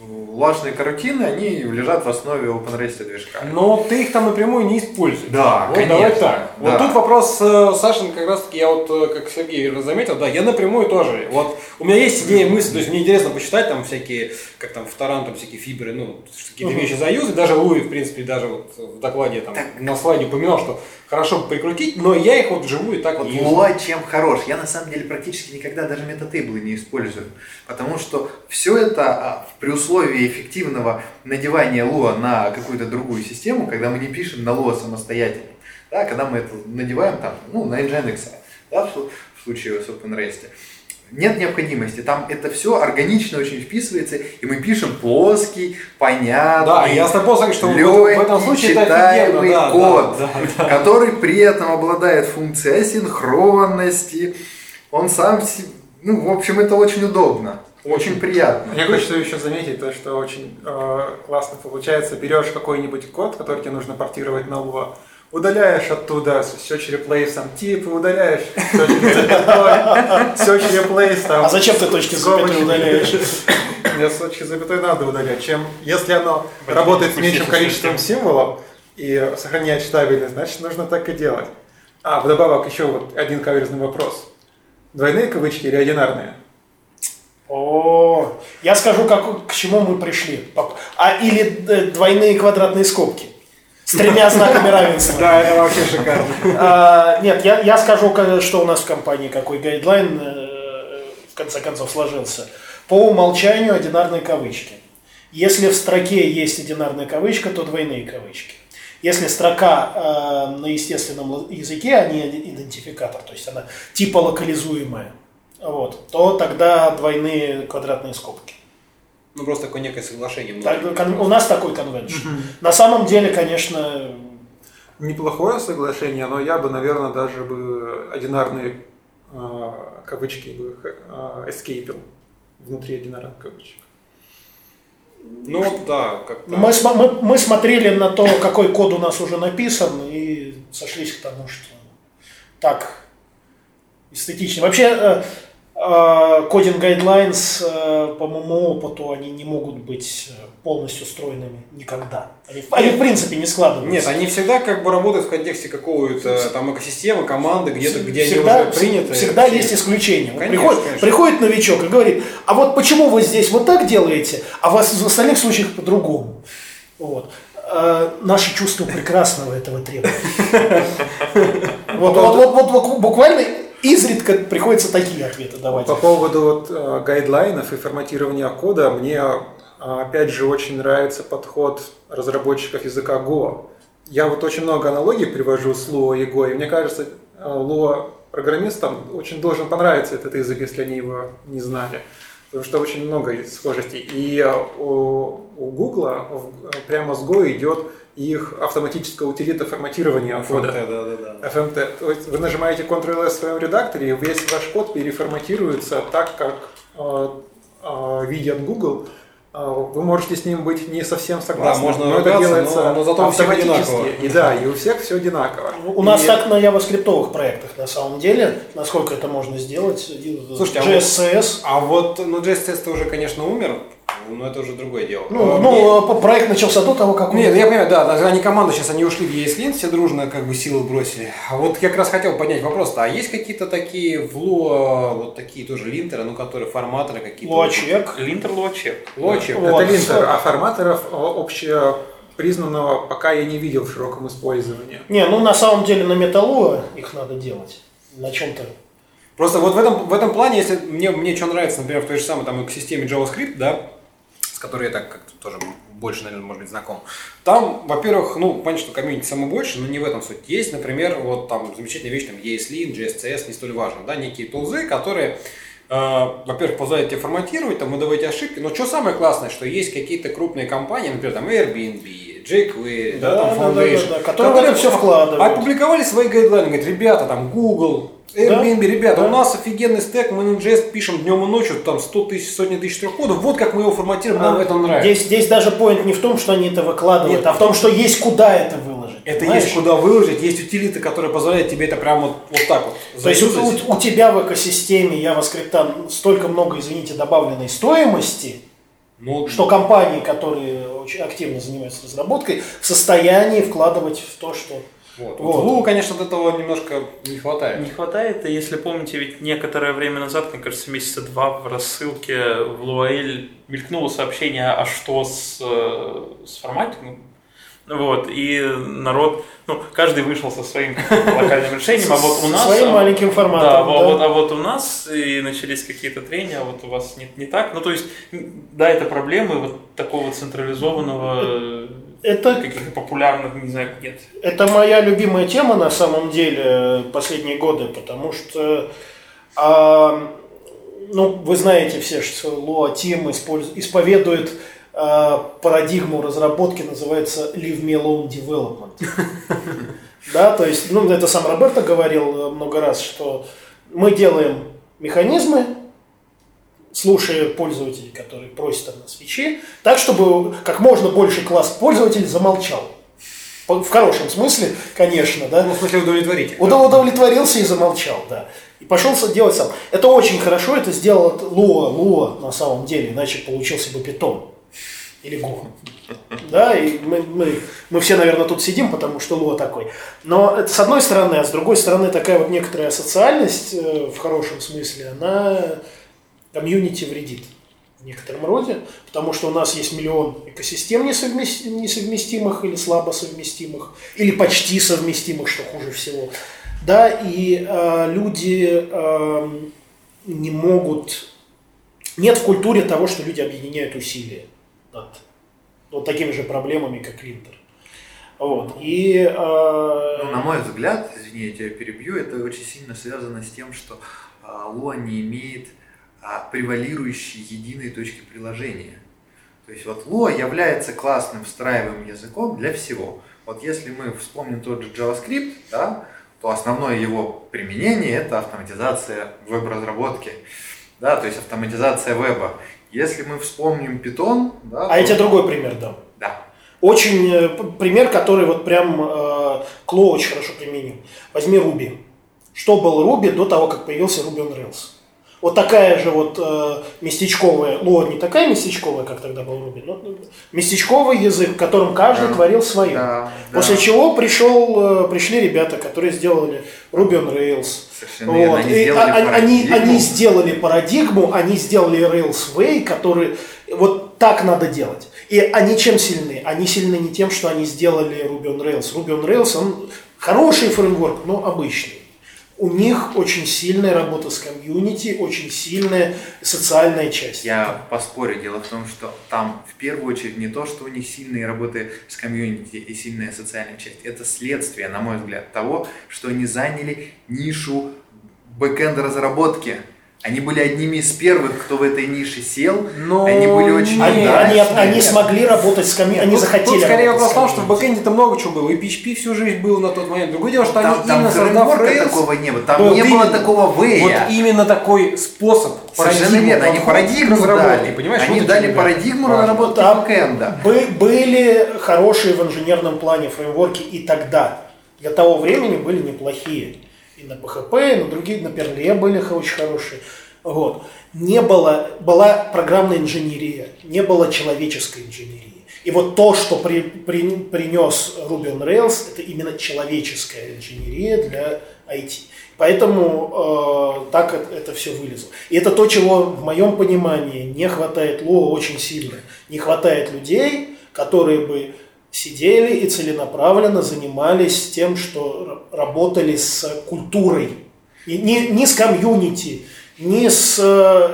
S4: влажные карутины, они лежат в основе OpenRest движка.
S2: Но ты их там напрямую не используешь.
S4: Да,
S2: вот
S4: конечно.
S2: давай так.
S4: Да.
S2: Вот тут вопрос э, Сашин, как раз таки, я вот, э, как Сергей заметил, да, я напрямую тоже. Вот у меня есть идея, мысль, то есть мне интересно посчитать там всякие, как там в Таран, там всякие фибры, ну, какие-то вещи заюзать. Даже Луи, в принципе, даже вот в докладе там на слайде упоминал, что хорошо бы прикрутить, но я их вот вживую так
S4: Вот
S2: не юзаю.
S4: Луа чем хорош? Я на самом деле практически никогда даже метатейблы не использую. Потому что все это а, при условии эффективного надевания Луа на какую-то другую систему, когда мы не пишем на Луа самостоятельно, да, когда мы это надеваем там, ну, на Nginx, да, в, случае с OpenRest, нет необходимости. Там это все органично очень вписывается, и мы пишем плоский, понятный,
S2: Да, я с тобой согласен, что этом- в этом
S4: легкий,
S2: случае это
S4: читаемый
S2: да,
S4: код,
S2: да, да,
S4: который при этом обладает функцией асинхронности. Он сам, ну, в общем, это очень удобно, очень приятно.
S5: Мне хочется еще заметить то, что очень э, классно получается. Берешь какой-нибудь код, который тебе нужно портировать на Lua, удаляешь оттуда search replace там тип, удаляешь search replace там.
S3: А зачем ты точки запятой удаляешь?
S5: Мне точки запятой надо удалять. Чем, если оно работает с меньшим количеством символов и сохраняет читабельность, значит нужно так и делать. А, вдобавок еще вот один каверзный вопрос. Двойные кавычки или одинарные?
S3: О, я скажу, как, к чему мы пришли. А или э, двойные квадратные скобки с тремя знаками [laughs] равенства.
S2: Да, это вообще шикарно.
S3: А, Нет, я, скажу, ка- что у нас в компании, какой гайдлайн э, в конце концов сложился. По умолчанию одинарные кавычки. Если в строке есть одинарная кавычка, то двойные кавычки. Если строка э, на естественном языке, а не идентификатор, то есть она типа локализуемая, вот, то тогда двойные квадратные скобки.
S2: Ну, просто такое некое соглашение.
S3: Так, кон- у нас такой конвеншн. На самом деле, конечно,
S5: Неплохое соглашение, но я бы, наверное, даже бы одинарные э, кавычки бы э, эскейпил внутри одинарных кавычек.
S2: Ну, вот да, как-то.
S3: Мы, мы, мы смотрели на то, какой код у нас уже написан, и сошлись к тому, что так эстетично. Вообще, э, кодинг guidelines, э, по моему опыту, они не могут быть э, полностью стройными никогда. Они, в- они в принципе не складываются.
S2: Нет, они всегда как бы работают в контексте какого-то там экосистемы, команды, где-то, где
S3: всегда,
S2: они уже приняты.
S3: Всегда есть исключения.
S2: Конечно,
S3: приходит,
S2: конечно.
S3: приходит новичок и говорит, а вот почему вы здесь вот так делаете, а вас в остальных случаях по-другому. Вот. Э, наши чувства прекрасного этого требуют. [laughs] Вот, вот, вот, вот бу- буквально изредка приходится такие ответы давать.
S5: По поводу вот, э, гайдлайнов и форматирования кода, мне э, опять же очень нравится подход разработчиков языка Go. Я вот очень много аналогий привожу с Lua и Go, и мне кажется, э, Lua программистам очень должен понравиться этот язык, если они его не знали. Потому что очень много схожестей. И э, у, у Google прямо с Go идет их автоматическое утилита форматирования кода.
S2: FMT, да, да, да.
S5: FMT. То есть вы нажимаете Ctrl-S в своем редакторе, и весь ваш код переформатируется так, как э, э, видят Google. Э, Вы можете с ним быть не совсем согласны,
S2: Да, можно
S5: но это делается
S2: но- но зато
S5: автоматически.
S2: одинаково.
S5: И да, и у всех все одинаково.
S3: У нас
S5: И-
S3: так на явоскриптовых проектах на самом деле, насколько это можно сделать.
S2: Слушайте, а
S3: JSCS.
S2: А вот, ну, JSTS уже, конечно, умер, но это уже другое дело.
S3: Ну,
S2: А,
S3: ну, э, проект начался до того, как он...
S2: Нет, я понимаю, да, они команда, сейчас они ушли в ESLint, все дружно как бы силы бросили. А вот я как раз хотел поднять вопрос, а есть какие-то такие в Lua, вот такие тоже линтеры, ну, которые форматоры какие-то?
S3: Луачек.
S6: Линтер Луачек.
S2: Лочек.
S3: Вот.
S5: Это линтер, а форматоров о, общепризнанного пока я не видел в широком использовании.
S3: Не, ну на самом деле на металлуа их надо делать. На чем-то.
S2: Просто вот в этом, в этом плане, если мне, мне что нравится, например, в той же самой там экосистеме JavaScript, да, которой я так как-то тоже больше, наверное, может быть, знаком. Там, во-первых, ну, понятно, что комьюнити самое больше, но не в этом суть. Есть, например, вот там замечательная вещь, там, ESLint, JSCS, не столь важно, да, некие тулзы, которые, э, во-первых, позволяют тебе форматировать, там, выдавать ошибки, но что самое классное, что есть какие-то крупные компании, например, там, Airbnb, jQuery, да,
S3: Да,
S2: там,
S3: да, да,
S2: Foundation,
S3: да, да, которые в это всё вкладывают.
S2: опубликовали свои гайдлайны, говорят, ребята, там, Google, Airbnb, ребята,
S3: да.
S2: у нас офигенный стек, мы на JS пишем днем и ночью, там 100 тысяч, сотни тысяч трехходов, вот как мы его форматируем, нам это нравится.
S3: Здесь, здесь даже поинт не в том, что они это выкладывают,
S2: Нет.
S3: а в том, что есть куда это выложить.
S2: Это
S3: понимаешь?
S2: есть куда выложить, есть утилиты, которые позволяют тебе это прям вот, вот так вот
S3: То есть у, у тебя в экосистеме JavaScript столько много, извините, добавленной стоимости,
S2: Ну,
S3: что компании, которые очень активно занимаются разработкой, в состоянии вкладывать в то, что...
S2: вот.
S3: вот.
S2: Lua, конечно, от этого немножко не хватает.
S6: Не хватает, и если помните, ведь некоторое время назад, мне кажется, месяца два в рассылке в Луаэль мелькнуло сообщение, а что с, э, с форматингом? Вот, и народ, ну, каждый вышел со своим [laughs] локальным решением, а вот у нас...
S3: своим маленьким форматом,
S6: Да, а. Вот, а вот у нас и начались какие-то трения, а вот у вас не, не так. Ну, то есть, да, это проблемы вот такого централизованного, э,
S3: Это
S6: каких-то популярных, не знаю, нет.
S3: Это моя любимая тема на самом деле последние годы, потому что, а, ну, вы знаете все, что Team использ- исповедует парадигму разработки, называется Leave Me Alone Development. [laughs] Да, то есть, ну, это сам Роберто говорил э, много раз, что мы делаем механизмы, слушая пользователей, которые просят от нас вещи, так, чтобы как можно больше класс пользователей замолчал. В хорошем смысле, конечно, да.
S2: Ну, в смысле удовлетворить.
S3: Удов- Удовлетворился и замолчал, да. И пошел делать сам. Это очень хорошо, это сделал Луа, Луа на самом деле, иначе получился бы питон. Или Go. Да, и мы, мы, мы все, наверное, тут сидим, потому что Луа такой. Но это с одной стороны, а с другой стороны, такая вот некоторая социальность, э, в хорошем смысле, она комьюнити вредит в некотором роде, потому что у нас есть миллион экосистем несовмес- несовместимых или слабо совместимых, или почти совместимых, что хуже всего. Да, и э, люди э, не могут... Нет в культуре того, что люди объединяют усилия над вот такими же проблемами, как Линтер. Вот. И э,
S4: Ну, на мой взгляд, извини, я тебя перебью, это очень сильно связано с тем, что а, Lua не имеет а, превалирующей единой точки приложения. То есть вот Lua является классным встраиваемым языком для всего. Вот если мы вспомним тот же JavaScript, да, то основное его применение это автоматизация веб-разработки, да, то есть автоматизация веба. Если мы вспомним Python, да,
S3: а
S4: то-
S3: я тебе другой пример дам.
S4: да,
S3: Очень э, пример, который вот прям э, Кло очень хорошо применил. Возьми Руби. Что был Руби до того, как появился Ruby on Rails? Вот такая же вот э, местечковая, Ло не такая местечковая, как тогда был Руби, но местечковый язык, в котором каждый
S4: Да.
S3: творил свое.
S4: да,
S3: После
S4: да.
S3: чего пришел, э, пришли ребята, которые сделали Ruby on Rails.
S4: Совершенно
S3: Вот.
S4: они
S3: И
S4: сделали
S3: а- они, они сделали парадигму, они сделали Rails Way, который вот так надо делать. И они чем сильны? Они сильны не тем, что они сделали Ruby on Rails. Ruby on Rails, он хороший фреймворк, но обычный. У них очень сильная работа с комьюнити, очень сильная социальная часть.
S4: Я поспорю. Дело в том, что там в первую очередь не то, что у них сильные работы с комьюнити и сильная социальная часть. Это следствие, на мой взгляд, того, что они заняли нишу бэкэнд разработки. Они были одними из первых, кто в этой нише сел.
S1: Но
S4: они были очень
S3: Они, они, они смогли работать с комьюнити, они
S2: Тут-
S3: захотели
S2: Тут скорее вопрос в том, что в бэкэнде-то много чего было. И PHP всю жизнь был на тот момент. Другое дело, что
S4: Там,
S2: они
S4: там
S2: именно создав
S4: фреймворка
S2: Rails,
S4: такого не было. Там
S2: вот
S4: не было
S2: именно-
S4: такого
S2: Вот
S4: вея.
S2: именно такой способ,
S4: Совершенно верно. Они парадигму дали.
S2: понимаешь?
S4: Они
S2: Вот
S4: дали парадигму
S2: важно.
S4: разработки
S3: Там
S4: бэкэнда.
S3: бы- были хорошие в инженерном плане фреймворки и тогда. Для того времени были неплохие. И на PHP, и на другие, на Перле были очень хорошие. Вот. Не было, была программная инженерия, не было человеческой инженерии. И вот то, что при- при- принес Ruby on Rails, это именно человеческая инженерия для IT. Поэтому э, так это, все вылезло. И это то, чего в моем понимании не хватает Лоа очень сильно. Не хватает людей, которые бы сидели и целенаправленно занимались тем, что ра- работали с культурой. И не, не с комьюнити, не с э,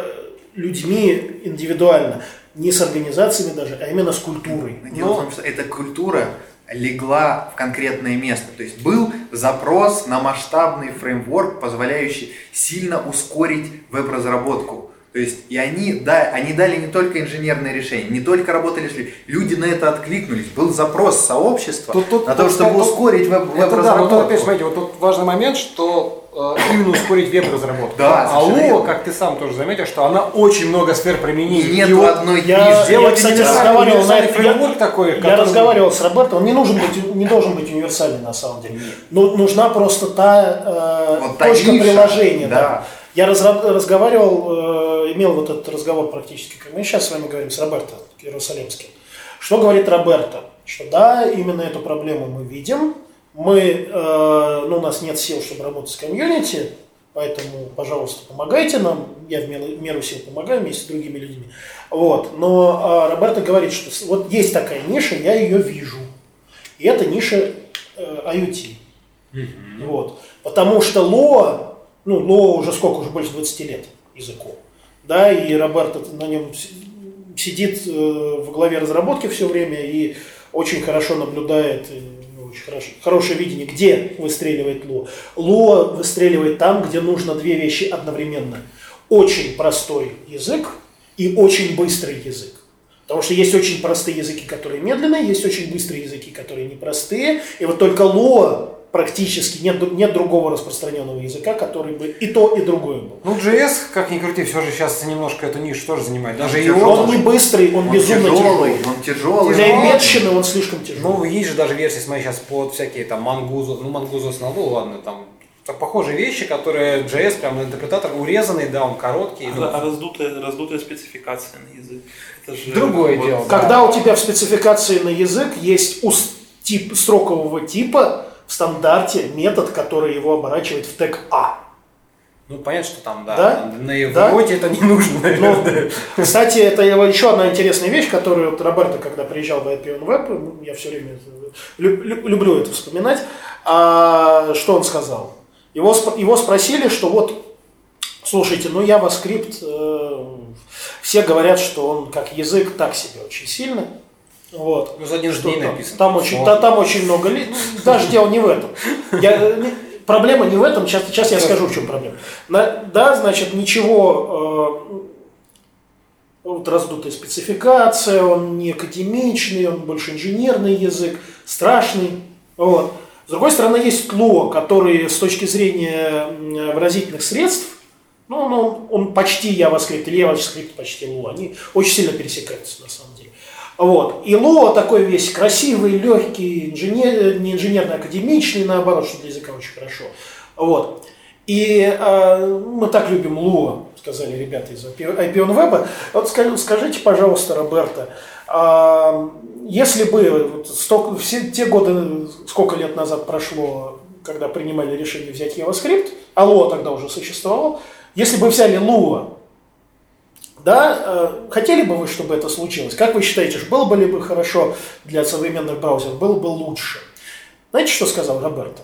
S3: людьми индивидуально, не с организациями даже, а именно с культурой.
S4: Но в том, что эта культура легла в конкретное место. То есть был запрос на масштабный фреймворк, позволяющий сильно ускорить веб-разработку. То есть и они, да, они дали не только инженерные решения, не только работали людьми. Люди на это откликнулись. Был запрос сообщества
S2: Тут- тут-
S4: на то,
S2: тут,
S4: чтобы
S2: тут-
S4: ускорить веб-
S2: Это да, тут
S4: веб-разработку.
S2: опять, смотрите, вот тут важный момент, что э, именно ускорить веб-разработку.
S4: Да,
S2: а
S4: верно.
S2: как ты сам тоже заметил, что она очень много сфер применений.
S4: И
S2: вот
S4: одной
S3: Я,
S2: сделать
S3: я, кстати, разговаривал на это-
S2: фреймворк
S3: я-
S2: такой,
S3: Я разговаривал с Роберто, он не нужен быть, не должен быть универсальный на самом деле. Но нужна просто та, э,
S4: Вот та
S3: точка
S4: ниша,
S3: приложения. Да.
S4: да.
S3: Я разра- разговаривал, э, имел вот этот разговор практически, как мы сейчас с вами говорим, с Роберто Иерусалимским. Что говорит Роберто? Что да, именно эту проблему мы видим. Мы, э, ну, у нас нет сил, чтобы работать с комьюнити, поэтому, пожалуйста, помогайте нам. Я в меру, сил помогаю вместе с другими людьми. Вот. Но э, Роберто говорит, что вот есть такая ниша, я ее вижу. И это ниша э, IoT. Вот. Потому что Лоа, ну, Лоа уже сколько, уже больше 20 лет языку. Да, и Роберто на нем сидит э, в главе разработки все время и очень хорошо наблюдает, э, ну, очень хорошо, хорошее видение, где выстреливает Лоа. Лоа выстреливает там, где нужно две вещи одновременно. Очень простой язык и очень быстрый язык. Потому что есть очень простые языки, которые медленные, есть очень быстрые языки, которые непростые. И вот только Lua практически нет, нет другого распространенного языка, который бы и то, и другое был.
S2: Ну, JS, как ни крути, все же сейчас немножко эту нишу тоже занимает. Даже
S4: Он
S2: его...
S3: Он не быстрый, он,
S4: Он
S3: безумно
S4: тяжелый,
S3: тяжелый.
S4: он тяжелый.
S3: Для медщины он слишком тяжелый.
S2: Ну, есть же даже версии, смотри, сейчас под всякие там мангузу, ну, мангузу с ну, ладно, там похожие вещи, которые JS, прям интерпретатор урезанный, да, он короткий. ну,
S6: А раздутая, раздутая спецификация на язык. Это же
S2: Другое
S6: вот-
S2: дело.
S3: Когда у тебя в спецификации на язык есть ус- тип строкового типа в стандарте метод, который его оборачивает в тег А.
S2: Ну, понятно, что там, да,
S3: Да?
S2: на в
S3: Да?
S2: работе это не нужно,
S3: Ну, кстати, это еще одна интересная вещь, которую вот Роберто, когда приезжал в IPN Web, я все время лю- лю- люблю это вспоминать, а, что он сказал? Его, его спросили, что вот, слушайте, ну JavaScript, э, все говорят, что он как язык так себе очень сильно, вот.
S2: Ну, за один
S3: Что там?
S2: написан.
S3: Там очень, та- там очень много ли... ну, Даже дело не в этом. Я, проблема не в этом. Сейчас, сейчас я скажу, в чем проблема. На- да, значит, ничего... э, вот раздутая спецификация, он не академичный, он больше инженерный язык, страшный. Вот. С другой стороны, есть Lua, который с точки зрения выразительных средств, ну, ну, он почти JavaScript, или JavaScript почти Lua, они очень сильно пересекаются на самом деле. Вот. И Lua такой весь красивый, легкий, инженер, не инженерно академичный, наоборот, что для языка очень хорошо. Вот. И э, мы так любим Lua, сказали ребята из IPN Web. Вот ска- скажите, пожалуйста, Роберто, а, если бы вот столько, все те годы, сколько лет назад прошло, когда принимали решение взять JavaScript, а Lua тогда уже существовал, если бы взяли Lua, да, э, хотели бы вы, чтобы это случилось? Как вы считаете, было бы ли бы хорошо для современных браузеров, было бы лучше? Знаете, что сказал Роберто?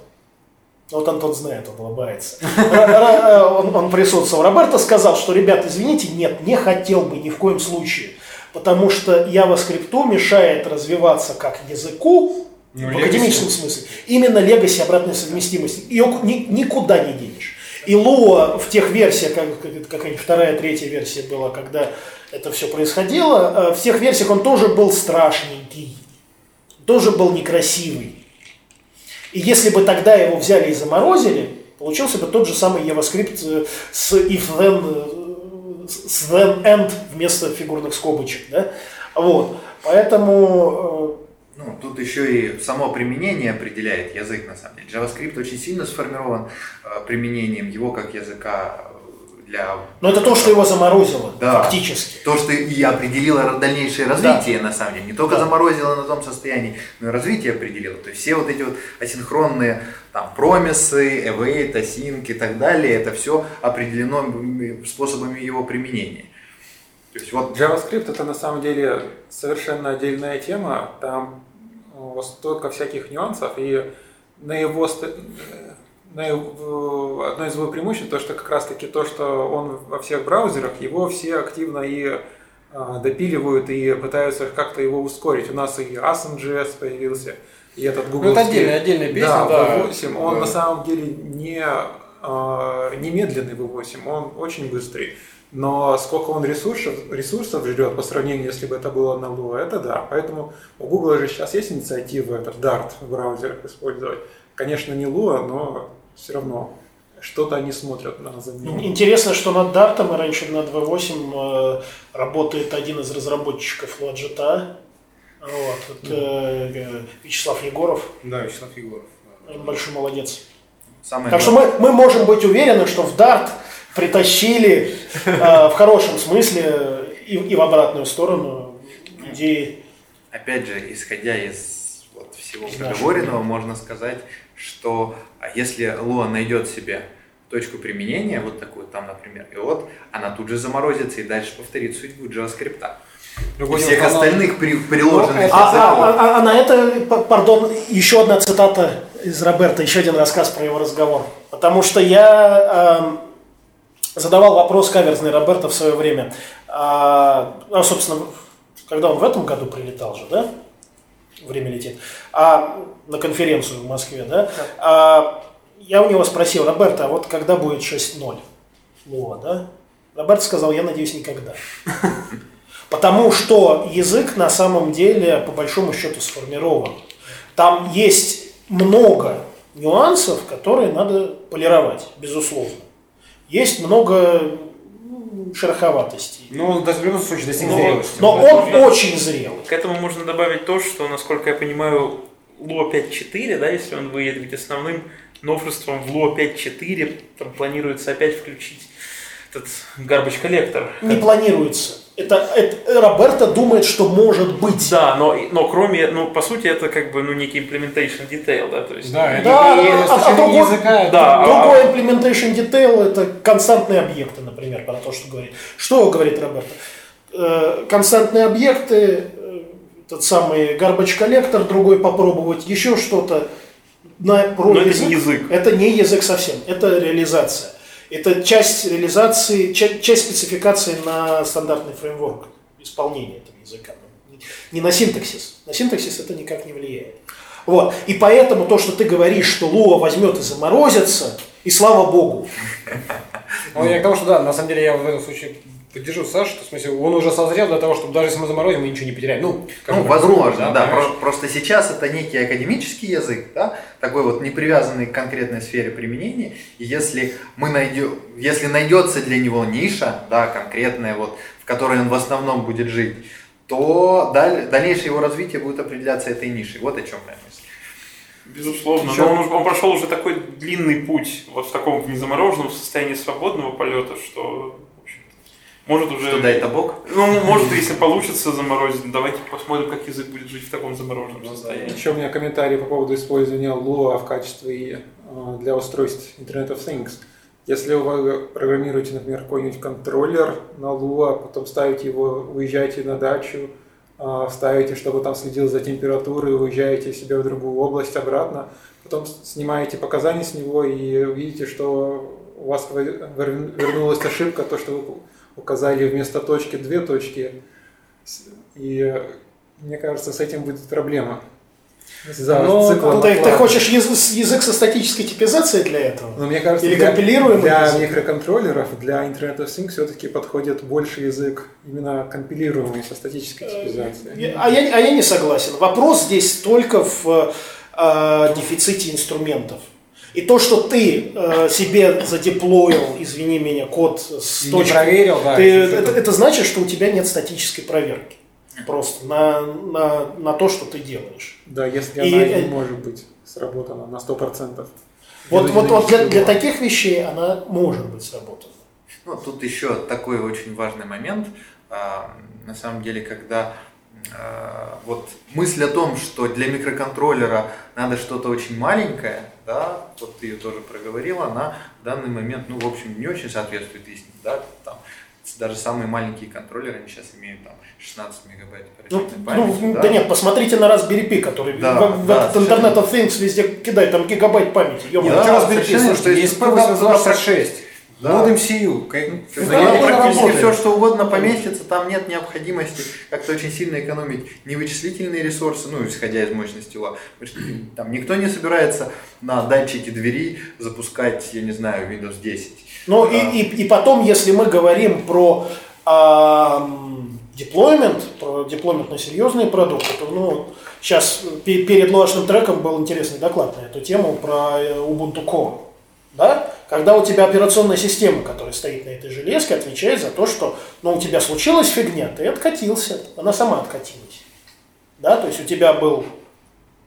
S3: Вот Антон знает, он улыбается. [laughs] Р- Он, он присутствовал. Роберто сказал, что, ребят, извините, нет, не хотел бы ни в коем случае. Потому что JavaScript мешает развиваться как языку,
S2: Ну,
S3: в академическом смысле. Именно легаси обратной совместимости. Ее ни- никуда не денешь. И Lua в тех версиях, как, как- какая-нибудь вторая, третья версия была, когда это все происходило, э, в тех версиях он тоже был страшненький, тоже был некрасивый. И если бы тогда его взяли и заморозили, получился бы тот же самый JavaScript э, с if then, э, с then end вместо фигурных скобочек. Да? Вот. Поэтому
S4: Ну, тут еще и само применение определяет язык, на самом деле. JavaScript очень сильно сформирован э, применением его как языка э, для...
S3: но это то, что его заморозило,
S4: Да.
S3: фактически.
S4: То, что и определило дальнейшее развитие, на самом деле. Не только
S3: Да.
S4: заморозило на том состоянии, но и развитие определило. То есть все вот эти вот асинхронные там промисы, await, async и так далее, это все определено способами его применения. То есть вот
S5: JavaScript это на самом деле совершенно отдельная тема. Там э, столько всяких нюансов, и на его на его- одно из его преимуществ, то, что как раз таки то, что он во всех браузерах, его все активно и а, допиливают и пытаются как-то его ускорить. У нас и Asm.js появился, и этот Google.
S2: Ну, это отдельная, отдельная песня, да.
S5: V8, он
S2: Да.
S5: на самом деле не, а, не медленный V8, он очень быстрый. Но сколько он ресурсов, ресурсов жрет по сравнению, если бы это было на Lua, это да. Поэтому у Google же сейчас есть инициатива этот Dart в браузерах использовать. Конечно, не Lua, но все равно что-то они смотрят на замену.
S3: Интересно, что над Дартом и раньше над V8 э, работает один из разработчиков Logita. Вот, это э, Вячеслав Егоров.
S2: Да, Вячеслав Егоров.
S3: Он большой молодец.
S4: самое
S3: Так что мы, мы можем быть уверены, что в Дарт притащили э, в хорошем смысле и, в обратную сторону идеи.
S4: Опять же, исходя из вот всего проговоренного, можно сказать, что а если Lua найдет себе точку применения, вот такую там, например, и вот, она тут же заморозится и дальше повторит судьбу JavaScript. И
S2: Другой
S4: всех
S2: дело, она-
S4: остальных при- приложенных
S3: А,
S4: языков.
S3: а- а- а на это, пардон, еще одна цитата из Роберта, еще один рассказ про его разговор. Потому что я эм, задавал вопрос каверзный Роберта в свое время. А, а, собственно, когда он в этом году прилетал же, да? Время летит. А, на конференцию в Москве, да? А, я у него спросил, Роберта, а вот когда будет 6.0? Лоа, да? Роберт сказал, я надеюсь, никогда. [laughs] Потому что язык на самом деле, по большому счету, сформирован. Там есть много нюансов, которые надо полировать, безусловно. Есть много шероховатостей.
S2: Ну, он даже в любом случае достиг
S3: Но,
S2: зрелости.
S3: но он
S2: это-
S3: очень зрелый.
S6: К этому можно добавить то, что, насколько я понимаю, Lua 5.4, да, если он выйдет, ведь основным новшеством в Lua 5.4 там планируется опять включить этот garbage коллектор.
S3: Не планируется. Это, это- Роберто думает, что может быть.
S6: Да, но, но кроме, ну, по сути, это как бы, ну, некий implementation detail, да, то есть...
S2: Да, это
S3: Да,
S2: не-
S3: а- а другой-
S2: языка,
S6: да,
S3: Другой implementation detail – это константные объекты, например, про то, что говорит. Что говорит Роберто? Э, Константные объекты, э, тот самый garbage коллектор, другой попробовать, еще что-то. На, про
S6: Но это не язык.
S3: Это не язык совсем, это реализация. Это часть реализации, ча- часть спецификации на стандартный фреймворк исполнения этого языка. Не на синтаксис. На синтаксис это никак не влияет. Вот. И поэтому то, что ты говоришь, что Луа возьмет и заморозится, и слава богу.
S2: Ну, я к тому, что да, на самом деле я в этом случае поддержу Сашу, что, в смысле, он уже созрел для того, чтобы даже если мы заморозим, мы ничего не потеряем. Ну, как
S4: Ну, возможно, да. Про- Просто сейчас это некий академический язык, да, такой вот не привязанный к конкретной сфере применения. И если мы найдем, если найдется для него ниша, да, конкретная вот, в которой он в основном будет жить, то даль- дальнейшее его развитие будет определяться этой нишей. Вот о чем мысль.
S6: Безусловно.
S5: Ещё-
S6: Но он, он прошел уже такой длинный путь вот в таком незамороженном состоянии свободного полета, что может уже...
S4: Что дай это Бог?
S6: Ну, может, если получится заморозить, давайте посмотрим, как язык будет жить в таком замороженном состоянии.
S5: Еще у меня комментарий по поводу использования Lua в качестве э, для устройств Internet of Things. Если вы программируете, например, какой-нибудь контроллер на Lua, потом ставите его, уезжаете на дачу, э, ставите, чтобы там следил за температурой, уезжаете себе в другую область обратно, потом снимаете показания с него и увидите, что у вас вер- вер- вернулась ошибка, то, что вы указали вместо точки две точки. И э, мне кажется, с этим будет проблема. За
S3: Но
S5: циклом
S3: ты, ты хочешь язык, язык со статической типизацией для этого?
S5: Но мне кажется,
S3: Или
S5: для,
S3: компилируемый
S5: для
S3: язык?
S5: микроконтроллеров, для Internet of Things все-таки подходит больше язык именно компилируемый со статической типизацией.
S3: Я- А я, а я не согласен. Вопрос здесь только в э, дефиците инструментов. И то, что ты э, себе задеплоил, извини меня, код с
S2: И не
S3: точкой,
S2: проверил, да,
S3: ты- это, это значит, что у тебя нет статической проверки. Просто на, на, на то, что ты делаешь.
S5: Да, если
S3: И,
S5: она
S3: э,
S5: не может быть сработана на 100%.
S3: Вот, вот, вот для, для таких вещей она может быть сработана.
S4: Ну, тут еще такой очень важный момент. А, На самом деле, когда а, вот мысль о том, что для микроконтроллера надо что-то очень маленькое, да, вот ты ее тоже проговорила, она в данный момент, ну, в общем, не очень соответствует истине, да, там, даже самые маленькие контроллеры, они сейчас имеют там 16 мегабайт
S3: Ну,
S4: оперативной
S3: ну,
S4: памяти,
S3: да. нет, посмотрите на Raspberry Pi, который
S4: Да,
S3: в, в
S4: да,
S3: этот Internet of Things везде кидает, там гигабайт памяти.
S2: Нет,
S4: Да,
S2: ну, Raspberry Pi,
S4: то есть
S2: есть
S4: туда-
S2: P8266,
S4: Да.
S2: Node MCU.
S4: практически все, что угодно поместится, там нет необходимости как-то очень сильно экономить не вычислительные ресурсы, ну, исходя из мощности УА. Там никто не собирается на датчике двери запускать, я не знаю, Windows 10.
S3: Ну
S4: Да.
S3: и, и, и потом, если мы говорим про деплоймент, про деплоймент на серьезные продукты, то ну, сейчас пе- перед лошным треком был интересный доклад на эту тему про э, Ubuntu Core. Да? Когда у тебя операционная система, которая стоит на этой железке, отвечает за то, что ну, у тебя случилась фигня, ты откатился, она сама откатилась. Да? То есть у тебя был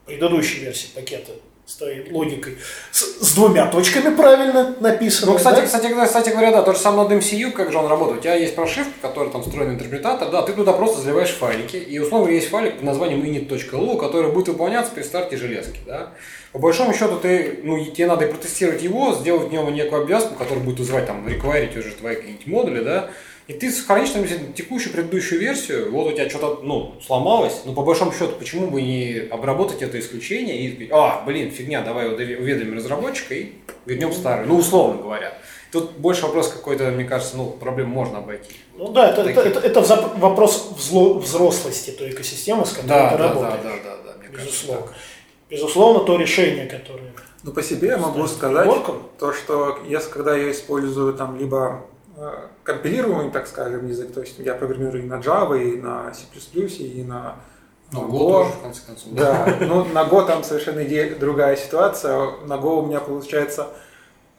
S3: предыдущей версии пакета с той логикой с, с двумя точками правильно написано.
S2: Ну, кстати,
S3: да?
S2: кстати, говоря- кстати говоря, да, то же самое Node MCU, как же он работает. У тебя есть прошивка, которая там встроенный интерпретатор, да, ты туда просто заливаешь файлики, и условно есть файлик под названием init.lu, который будет выполняться при старте железки, да. По большому счету, ты, ну, тебе надо протестировать его, сделать в нем некую обвязку, которая будет вызывать там, реквайрить уже твои какие-нибудь модули, да, и ты сохранишь там если текущую предыдущую версию, вот у тебя что-то, ну, сломалось, но по большому счету, почему бы не обработать это исключение и сказать, а, блин, фигня, давай уведомим разработчика и вернем старую, ну, условно говоря. Тут больше вопрос какой-то, мне кажется, ну, проблем можно обойти.
S3: Ну да, это, это, это- это взап- вопрос взло- взрослости той экосистемы, с которой
S2: Да,
S3: ты
S2: да, да,
S3: работаешь.
S2: да, да, да, мне кажется,
S3: Безусловно.
S2: так.
S3: Безусловно, то решение, которое...
S5: Ну, по себе я могу сказать,
S3: приборком.
S5: то, что если, когда я использую там либо э, компилируемый, так скажем, язык, то есть я программирую и на Java, и на C++, и на на Go.
S2: тоже, в конце концов.
S5: Да, ну на Go там совершенно иде- другая ситуация. На Go у меня получается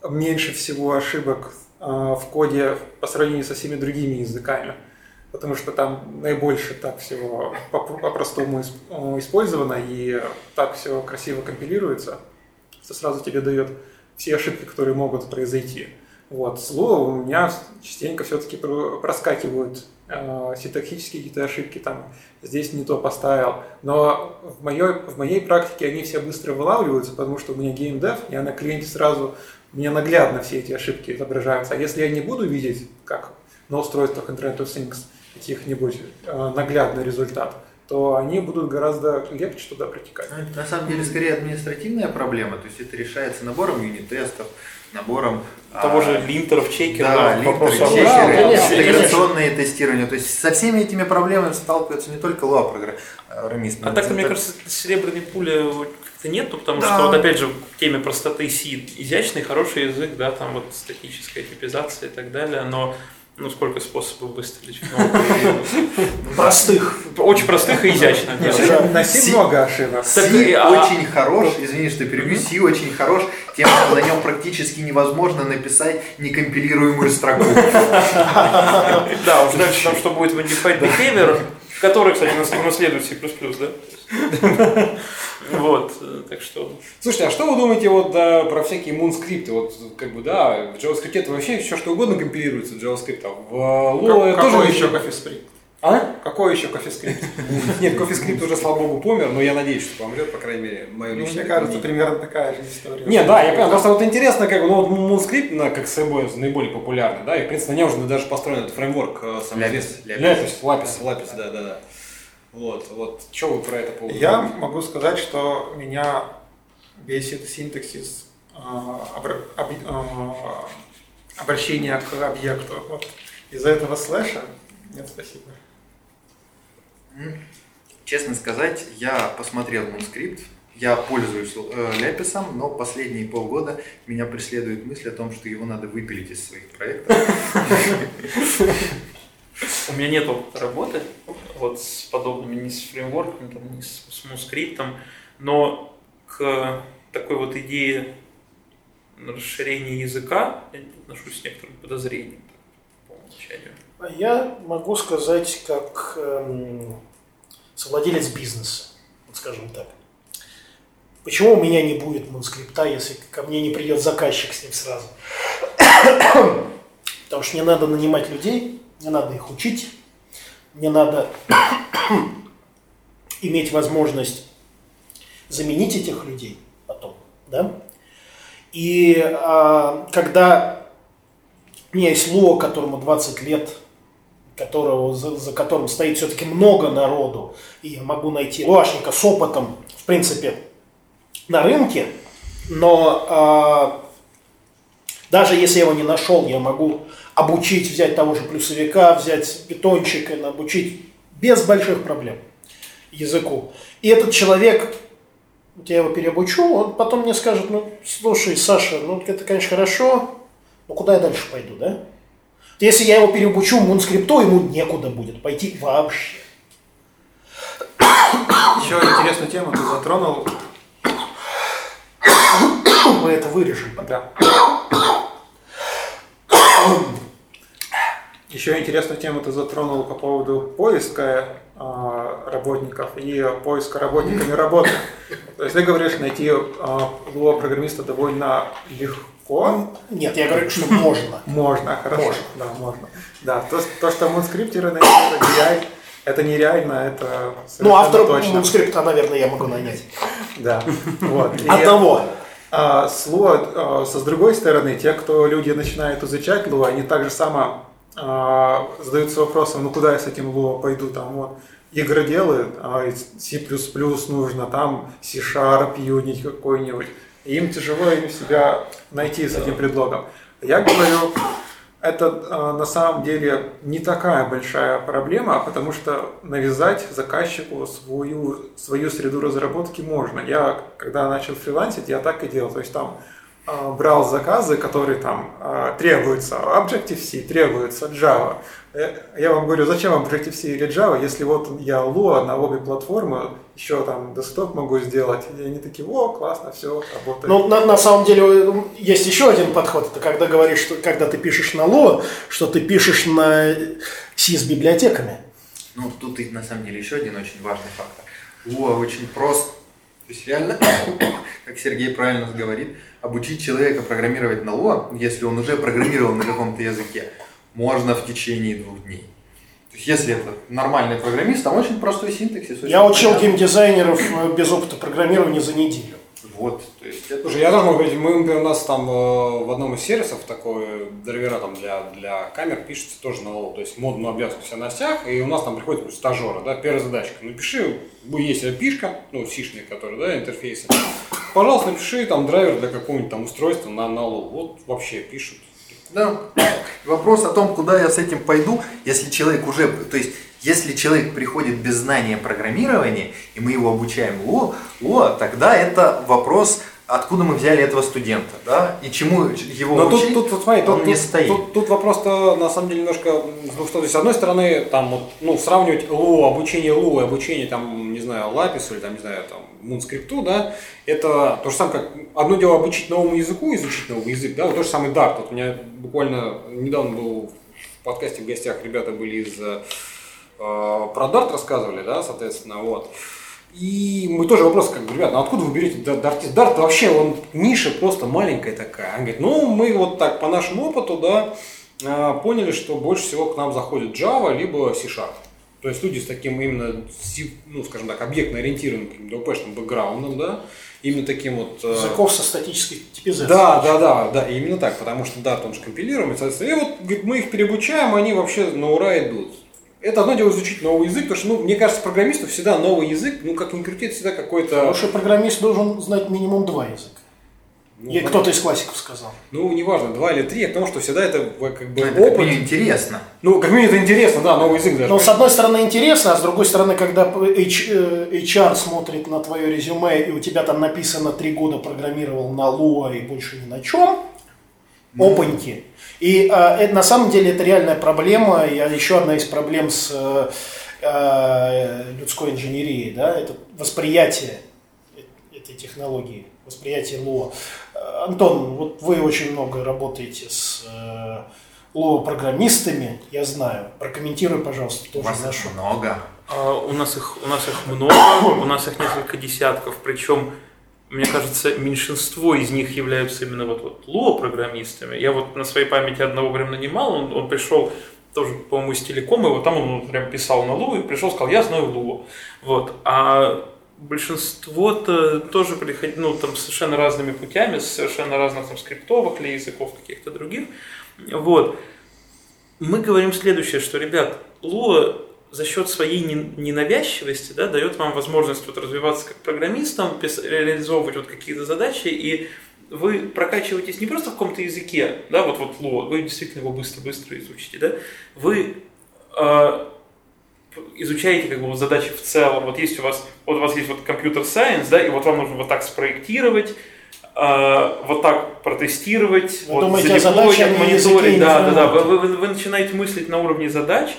S5: меньше всего ошибок э, в коде по сравнению со всеми другими языками. Потому что там наибольше так всего по- по-простому исп- использовано и так все красиво компилируется, что сразу тебе дает все ошибки, которые могут произойти. Вот. С Lua у меня частенько все-таки проскакивают э, синтаксические какие-то ошибки, там здесь не то поставил. Но в моей, в моей практике они все быстро вылавливаются, потому что у меня геймдев, я на клиенте сразу, мне наглядно все эти ошибки отображаются. А если я не буду видеть, как на устройствах Internet of Things, каких-нибудь э, наглядный результат, то они будут гораздо легче туда протекать.
S4: Это на самом деле скорее административная проблема, то есть это решается набором юнит-тестов, набором
S6: Того
S4: а,
S6: же линтеров, чекеров,
S4: Да, линтеры, чекеры,
S3: Да,
S4: интеграционные тестирования. То есть со всеми этими проблемами сталкиваются не только лоа программисты.
S6: А так-то, мне кажется, серебряной пули как-то нету, потому
S4: Да.
S6: что вот опять же в теме простоты C изящный, хороший язык, да, там вот статическая типизация и так далее, но ну сколько способов выстрелить в ногу. [laughs]
S3: Простых.
S6: Очень простых и изящных.
S5: На
S4: Си-
S5: много ошибок.
S4: Си
S6: и- а-
S4: очень хорош, извини, что перебью, Си очень хорош тем, что на нем практически невозможно написать некомпилируемую строку. [laughs]
S6: Да, уже дальше там что будет в Undefined Behavior, который, кстати, нас- унаследует C++, да? [laughs] Вот, э, так что...
S2: Слушайте, а что вы думаете вот да, про всякие мунскрипты? Вот как бы да, в JavaScript это вообще все что угодно компилируется в JavaScript, а в Lua
S5: Как-
S2: тоже
S5: Какой еще CoffeeScript?
S2: А?
S5: Какой еще CoffeeScript? [laughs]
S2: Нет, CoffeeScript уже, слава богу, помер, но я надеюсь, что помрет, по крайней мере, мое личное
S5: Мне кажется, примерно такая же история.
S2: Не, да, я понял. Просто вот интересно, как бы, ну, вот Moonscript, на, как собой наиболее популярный, да, и, в принципе, на нем уже даже построен этот фреймворк, э, самый известный.
S4: Ляпис.
S2: Лапис, Лапис, да, да, да. Вот, вот, что вы про это по поводу
S5: Я могу сказать, что меня бесит синтаксис об- а, обращения к объекту. Вот. Из-за этого слэша нет, спасибо.
S4: Честно сказать, я посмотрел Moonscript, я пользуюсь э, Ляписом, но последние полгода меня преследует мысль о том, что его надо выпилить из своих проектов.
S6: У меня нет опыта работы вот с подобными, ни с фреймворком, там, ни с, с Moonscript, но к такой вот идее расширения языка я отношусь с некоторым подозрением по умолчанию.
S3: Я могу сказать, как эм, совладелец бизнеса, вот скажем так. Почему у меня не будет мунскрипта, если ко мне не придет заказчик с ним сразу? [coughs] Потому что мне надо нанимать людей, мне надо их учить, мне надо [coughs] иметь возможность заменить этих людей потом, да? И а, когда у меня есть Луа, которому 20 лет, которого, за, за которым стоит все-таки много народу, и я могу найти луашника с опытом, в принципе, на рынке, но э, даже если я его не нашел, я могу обучить, взять того же плюсовика, взять бетончика, обучить без больших проблем языку. И этот человек, я его переобучу, он потом мне скажет, ну, слушай, Саша, ну, это, конечно, хорошо, но куда я дальше пойду, да? Если я его переобучу мунскрипту, ему некуда будет пойти вообще.
S5: Еще интересную тему ты затронул,
S3: Мы это вырежем.
S5: Да. Еще интересную тему ты затронул по поводу поиска э, работников и поиска работниками работы. То есть ты говоришь, найти э, программиста довольно легко.
S3: Нет, я говорю, что можно. [laughs]
S5: Можно, хорошо.
S3: Можно.
S5: Да, можно. Да, то, то что мунскриптеры найти, это нереально, это нереально, это
S3: Ну, автора
S5: точно.
S3: мунскрипта, наверное, я могу нанять.
S5: Да. Вот. И-
S3: Одного.
S5: А, с Lua, а, со с другой стороны, те, кто люди начинают изучать Lua, они так же само а, задаются вопросом, ну куда я с этим Lua пойду, там вот игроделы, а, C++ нужно, там C-Sharp, Unity какой-нибудь. Им тяжело им себя найти с этим предлогом. Я говорю, это а, на самом деле не такая большая проблема, потому что навязать заказчику свою, свою среду разработки можно. Я, когда начал фрилансить, я так и делал. То есть там а, брал заказы, которые там а, требуются Objective-C, требуется Java. Э, Я вам говорю, зачем вам Objective-C или Java, если вот я Lua на обе платформы, еще там десктоп могу сделать. И они такие, о, классно, все, работает.
S3: Но на, на самом деле есть еще один подход. Это когда говоришь, что когда ты пишешь на Lua, что ты пишешь на C с библиотеками.
S4: Ну, тут и на самом деле еще один очень важный фактор. Луа очень прост. То есть реально, [coughs] как Сергей правильно говорит, обучить человека программировать на Луа, если он уже программировал на каком-то языке, можно в течение двух дней. То есть если это нормальный программист, там очень простой синтаксис. очень
S3: Я учил
S4: понятный.
S3: геймдизайнеров э, без опыта программирования за неделю.
S4: Вот, то есть это...
S2: Слушай, я тоже могу говорить, мы, например, у нас там э, в одном из сервисов такой драйвера там для, для камер пишется тоже на Lua, то есть модную обвязку вся на сях, и у нас там приходит например, стажеры, да, первая задачка, напиши, ну, есть API-шка, ну, сишная, которая, да, интерфейсы, пожалуйста, напиши там драйвер для какого-нибудь там устройства на, на Lua, вот вообще пишут.
S4: Да. Вопрос о том, куда я с этим пойду, если человек уже, то есть, если человек приходит без знания программирования, и мы его обучаем ЛО, ЛО, тогда это вопрос, откуда мы взяли этого студента, да, и чему его
S2: Но тут,
S4: учить,
S2: тут, вот смотри,
S4: он
S2: тут,
S4: не
S2: тут,
S4: стоит.
S2: тут- тут вопрос-то на самом деле немножко с двух сторон. С одной стороны, там, вот, ну, сравнивать ЛУ, обучение ЛУ и обучение, там, не знаю, Лапису или, там, не знаю, там, Мунскрипту, да, это то же самое, как одно дело обучить новому языку, изучить новый язык, да, вот то же самое Dart. Вот у меня буквально недавно был в подкасте в гостях ребята были из э, про Dart рассказывали, да, соответственно, вот. И мы тоже вопрос, как бы, ребят, ну откуда вы берете да- дартист? Дарт вообще, он ниша просто маленькая такая. Он говорит, ну мы вот так по нашему опыту, да, а, поняли, что больше всего к нам заходит Java, либо C-Sharp. То есть люди с таким именно, ну скажем так, объектно-ориентированным каким-то ОП-шным бэкграундом, да, именно таким вот... э,
S3: Языков со статической типизацией.
S2: да, да, да, да, именно так, потому что Dart он же компилируемый, соответственно, и вот говорит, мы их переобучаем, они вообще на ура идут. Это одно дело изучить новый язык, потому что, ну, мне кажется, программисту всегда новый язык, ну, как ни крути, это всегда какой-то...
S3: Хороший программист должен знать минимум два языка.
S2: Ну,
S3: И
S2: ну,
S3: кто-то из классиков сказал.
S2: Ну, неважно, два или три, потому что всегда это э, как бы
S4: Ну, это как
S2: опыт.
S4: минимум интересно.
S2: Ну, как минимум это интересно, да, новый язык даже.
S3: Но с одной стороны интересно, а с другой стороны, когда H- э, HR смотрит на твое резюме, и у тебя там написано три года программировал на Lua и больше ни на чем, опаньки. И это, на самом деле это реальная проблема, и еще одна из проблем с э, э, людской инженерией, да, это восприятие э- этой технологии, восприятие. Э, Антон, вот вы очень много работаете с э, Lua-программистами, я знаю. Прокомментируй, пожалуйста,
S4: У
S3: тоже
S4: вас
S3: нашу.
S4: много.
S6: А, У нас их, у нас их много, у нас их несколько десятков, причем, мне кажется, меньшинство из них являются именно вот, вот Lua-программистами. Я вот на своей памяти одного прям нанимал, он, он пришел тоже, по-моему, из телекома, и вот там он прям писал на Lua и пришел, сказал, я знаю Lua. Вот. А большинство-то тоже приходит, ну, там, совершенно разными путями, с совершенно разных там скриптовых или языков каких-то других. Вот. Мы говорим следующее, что, ребят, Lua за счет своей не- ненавязчивости да, дает вам возможность вот развиваться как программистом, реализовывать вот какие-то задачи, и вы прокачиваетесь не просто в каком-то языке, да, вот вот Lua, вы действительно его быстро-быстро изучите, да, вы э, изучаете как бы вот задачи в целом. Вот есть у вас, вот у вас есть вот компьютер сайенс, да, и вот вам нужно вот так спроектировать, э, вот так протестировать,
S3: Вы
S6: вот
S3: думаете не
S6: мониторить, да, да, да. Вы, вы- вы начинаете мыслить на уровне задач,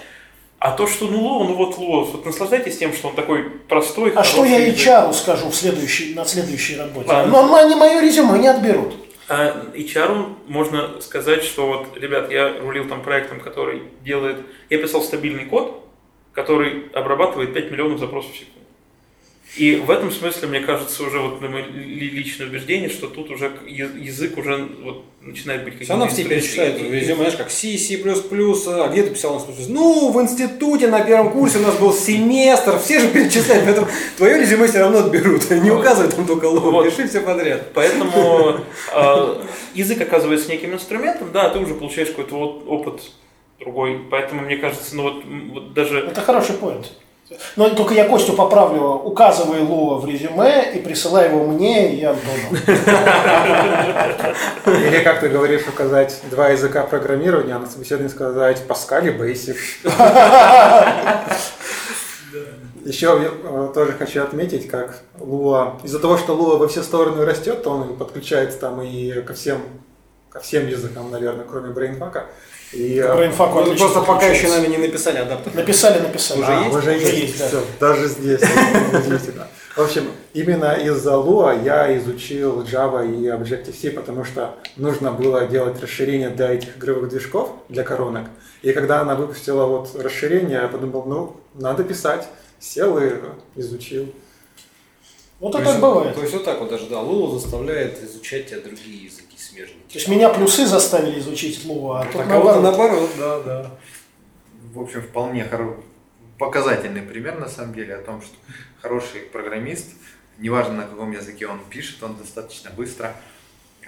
S6: а то, что ну Lua, ну вот Lua, вот наслаждайтесь тем, что он такой простой,
S3: А что я
S6: язык.
S3: HR скажу в следующей, на следующей работе?
S6: Ладно.
S3: Но они мое резюме не отберут.
S6: А HR можно сказать, что вот, ребят, я рулил там проектом, который делает... Я писал стабильный код, который обрабатывает 5 миллионов запросов в секунду. И в этом смысле, мне кажется, уже вот на мое ли- личное убеждение, что тут уже язык уже вот начинает быть
S2: Все равно все
S6: каким-то
S2: перечисляют
S6: инструментом.
S2: в резюме, знаешь, как C, C++, а где ты писал? Ну, в институте на первом курсе у нас был семестр, все же перечисляют, поэтому твое резюме все равно отберут, не указывай там только лог,
S6: Вот.
S2: пиши все подряд.
S6: Поэтому э, язык оказывается неким инструментом, да, ты уже получаешь какой-то вот опыт другой. Поэтому мне кажется, ну вот, вот даже
S3: Это хороший поинт. Но только я Костю поправлю, указывай Луа в резюме и присылай его мне и Антону.
S5: Или как ты говоришь, указать два языка программирования, а на собеседовании сказать Pascal и Basic. Еще э, тоже хочу отметить, как Lua, из-за того, что Lua во все стороны растет, то он подключается там и ко всем, ко всем языкам, наверное, кроме BrainFuck. И, э,
S3: Brainfuck
S2: Ну, Просто пока еще нами не написали адаптер.
S3: Написали, написали.
S2: Уже
S3: А,
S2: есть?
S5: уже есть,
S3: да.
S5: всё, даже здесь. Удивительно. В общем, именно из-за Lua я изучил Java и Objective-C, потому что нужно было делать расширение для этих игровых движков, для коронок. И когда она выпустила вот расширение, я подумал, ну, надо писать. Сел и изучил.
S3: Вот
S2: есть-
S3: бывает.
S2: То есть вот так вот даже, да, Лула заставляет изучать тебя другие языки смежные.
S3: То есть меня плюсы заставили изучить Луа, а тут
S2: А кого-то
S3: наоборот.
S2: наоборот, да, да.
S4: В общем, вполне хоро- показательный пример, на самом деле, о том, что хороший программист, неважно на каком языке он пишет, он достаточно быстро э,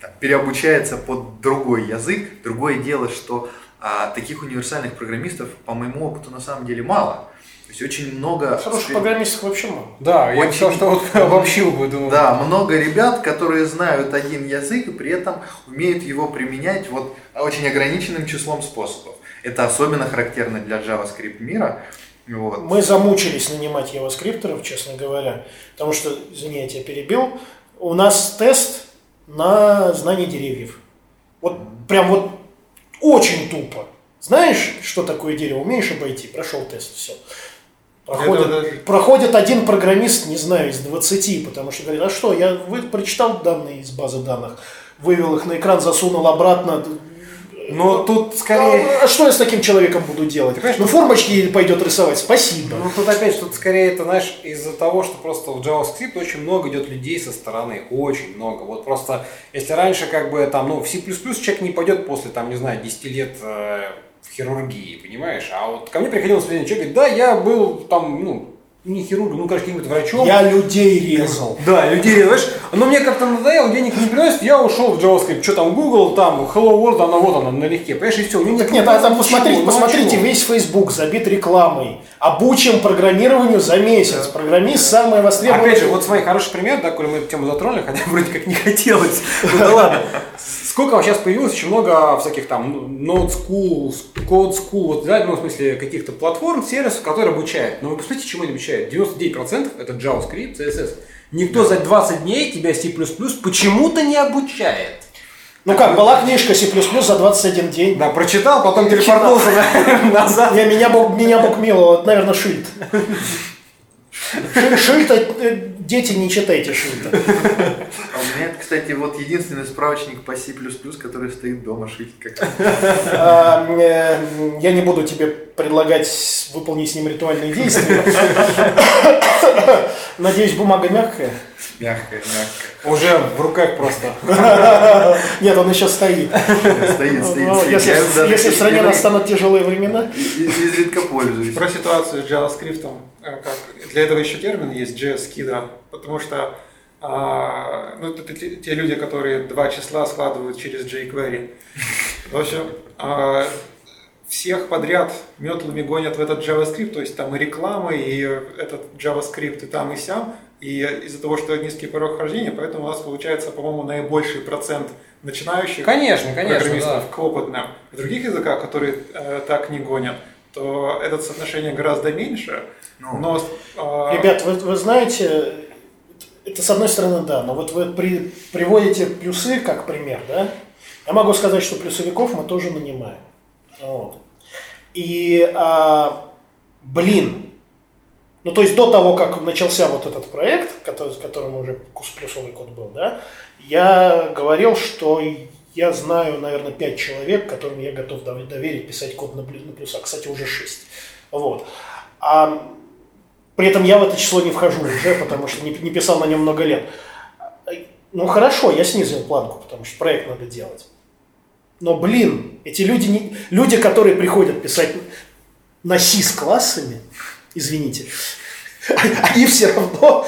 S4: там, переобучается под другой язык. Другое дело, что а, таких универсальных программистов, по моему опыту, на самом деле мало. То есть очень много...
S3: Хороших
S4: спе-
S3: программистов вообще мало.
S2: Да, я
S4: Очень-
S2: считал, что вот обобщил бы, думаю.
S4: Да, много ребят, которые знают один язык и при этом умеют его применять вот очень ограниченным числом способов. Это особенно характерно для JavaScript мира. Вот.
S3: Мы замучились нанимать явоскриптеров, честно говоря, потому что, извини, я тебя перебил, у нас тест на знание деревьев. Вот прям вот очень тупо. Знаешь, что такое дерево? Умеешь обойти? Прошел тест, все. Проходит,
S5: даже-
S3: проходит один программист, не знаю, из 20, потому что говорит, а что, я вы, прочитал данные из базы данных, вывел их на экран, засунул обратно.
S2: Но тут скорее...
S3: А, а что я с таким человеком буду делать?
S2: понимаешь,
S3: ну, формочки пойдет рисовать, спасибо.
S2: Ну, тут опять, тут скорее это, знаешь, из-за того, что просто в JavaScript очень много идет людей со стороны, очень много. Вот просто, если раньше как бы там, ну, в C++ человек не пойдет после, там, не знаю, 10 лет э, хирургии, понимаешь? А вот ко мне приходил студент, человек говорит, да, я был там, ну, не хирургом, ну, короче, каким-то врачом.
S3: Я людей резал. [laughs]
S2: Да, людей, знаешь, но мне как-то надоело, денег не приносит, я ушел в JavaScript, что там, Google, там, Hello World, она вот она, налегке, понимаешь, и все. Мне
S3: Так
S2: не
S3: нет, а там посмотрите,
S2: ну,
S3: посмотрите, весь Facebook забит рекламой. Обучим программированию за месяц. Программист самый востребованный.
S2: Опять же, вот смотри, хороший пример, да, коли мы эту тему затронули, хотя [laughs] вроде как не хотелось. Ну да ладно. Сколько сейчас появилось очень много всяких там ну, Node School, Code School, вот, да, ну, в смысле каких-то платформ, сервисов, которые обучают. Но вы посмотрите, чему они обучают. 99% это JavaScript, CSS. Никто за 20 дней тебя C++ почему-то не обучает.
S3: Ну как, была книжка C++ за 21 день.
S2: Да, прочитал, потом телепортнулся на- [laughs] назад.
S3: Не, меня, бог, меня букмило, вот, наверное, Шильд. [laughs] Ши- Шильд, э, дети, не читайте Шильда.
S4: У меня, кстати, вот единственный справочник по C++, который стоит дома шить. Как... [laughs]
S3: А, э, Я не буду тебе предлагать выполнить с ним ритуальные действия. [laughs] Надеюсь, бумага мягкая.
S4: Мягкое, мягкое.
S2: Уже в руках просто. [laughs]
S3: Нет, он еще стоит.
S4: Стоит, стоит,
S3: Ну. Если, в стране настанут тяжелые времена.
S4: Изредка пользуюсь.
S5: Про ситуацию с JavaScript, э, для этого еще термин есть JS-скида, потому что а, ну, это те, те люди, которые два числа складывают через jQuery. В общем, а, всех подряд метлами гонят в этот JavaScript, то есть там и реклама, и этот JavaScript и там, и сям. И из-за того, что низкий порог хождения, поэтому у нас получается, по-моему, наибольший процент начинающих
S2: Конечно, конечно,
S5: программистов
S2: да.
S5: к опытным. В других языках, которые э, так не гонят, то это соотношение гораздо меньше.
S4: Ну.
S5: но э,
S3: Ребят, вы, вы знаете, это с одной стороны да, но вот вы при- приводите плюсы как пример, да? Я могу сказать, что плюсовиков мы тоже нанимаем. Вот. И, а, блин, ну то есть до того, как начался вот этот проект, который, с которым уже кус- плюсовый код был, да, я говорил, что я знаю, наверное, пять человек, которым я готов дов- доверить писать код на плюсах. Кстати, уже шесть. Вот. А при этом я в это число не вхожу уже, потому что не, не писал на нем много лет. Ну хорошо, я снизил планку, потому что проект надо делать. Но, блин, эти люди, не, люди, которые приходят писать на C с классами, извините, [laughs] они все равно,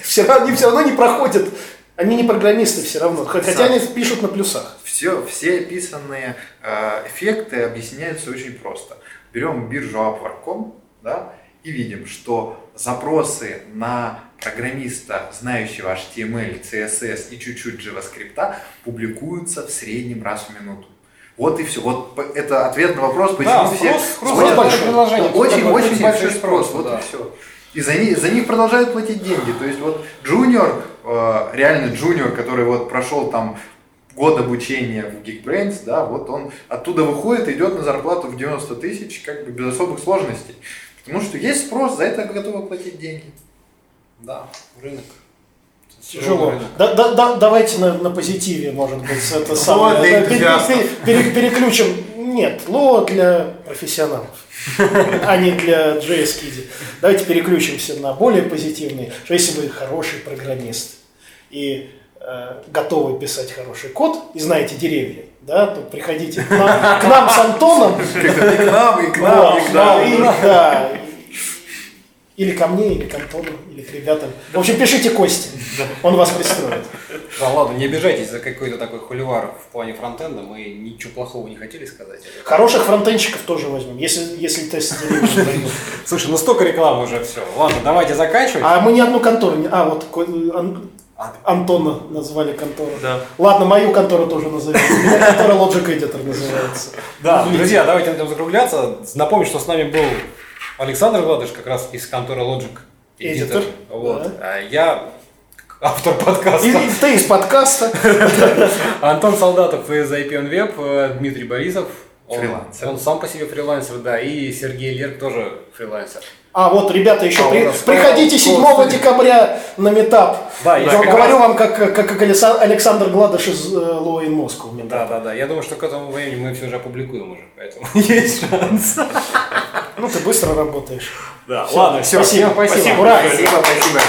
S3: все равно, они все равно не проходят, они не программисты все равно, хотя они пишут на плюсах.
S4: Все, все описанные э, эффекты объясняются очень просто. Берем биржу Upwork.com, да, и видим, что запросы на программиста, знающего HTML, CSS и чуть-чуть JavaScript, публикуются в среднем раз в минуту. Вот и все. Вот это ответ на вопрос, почему
S2: Да,
S4: все
S2: спрос- спрос
S3: большой.
S4: Очень, очень большой спрос.
S2: спрос,
S4: Вот
S2: да.
S4: и все. И за них, за них продолжают платить деньги. То есть вот джуниор, э, реально джуниор, который вот прошел там год обучения в Geekbrains, да, вот он оттуда выходит, идет на зарплату в 90 тысяч, как бы без особых сложностей. Потому что есть спрос, за это готовы платить деньги.
S2: Да, рынок.
S3: Тяжело.
S2: Рынок.
S3: Да, да, да, давайте на, на позитиве, может быть, это
S5: Лоа
S3: самое. пере- пере- пере- переключим. Нет, лоа для профессионалов, [laughs] а не для JS Kiddy. Давайте переключимся на более позитивные. Что если вы хороший программист и э, готовы писать хороший код и знаете деревья, да, то приходите к нам, к нам с Антоном.
S4: И к нам, и к нам, и к
S3: да,
S4: нам.
S3: и- да. Или ко мне, или к Антону, или к ребятам. В общем, пишите Кости, он вас пристроит.
S2: Да ладно, не обижайтесь за какой-то такой холивар в плане фронтенда, мы ничего плохого не хотели сказать.
S3: Хороших фронтенщиков тоже возьмем, если, если тест.
S2: Слушай, ну столько рекламы уже, все. Ладно, давайте заканчивать.
S3: А мы ни одну контору не... А, вот Антона назвали контору.
S6: Да.
S3: Ладно, мою контору тоже назовем. Меня контора Logic Editor называется.
S2: Да, друзья, давайте на этом закругляться. Напомню, что с нами был Александр Гладыш, как раз из конторы Logic.
S3: Эдитор,
S2: Вот.
S3: да.
S2: А я автор подкаста.
S3: И, ты из подкаста. [laughs]
S2: Антон Солдатов из IPN Web, Дмитрий Борисов. Он,
S4: Фрилансер.
S2: он сам по себе фрилансер, да, и Сергей Лерк тоже фрилансер.
S3: А, вот, ребята, еще
S2: А,
S3: при- приходите
S2: второго
S3: 7 декабря на метап.
S2: Да,
S3: Я
S2: как
S3: говорю
S2: раз-
S3: вам, как, как, как Александр Гладыш из Лоу in Moscow. метап.
S2: Да, да, да. Я думаю, что к этому времени мы все уже опубликуем уже, поэтому [laughs] есть шанс.
S3: Ну, ты быстро работаешь.
S2: Да, ладно, все,
S3: спасибо,
S2: спасибо.
S3: спасибо, ура.
S4: Спасибо, спасибо.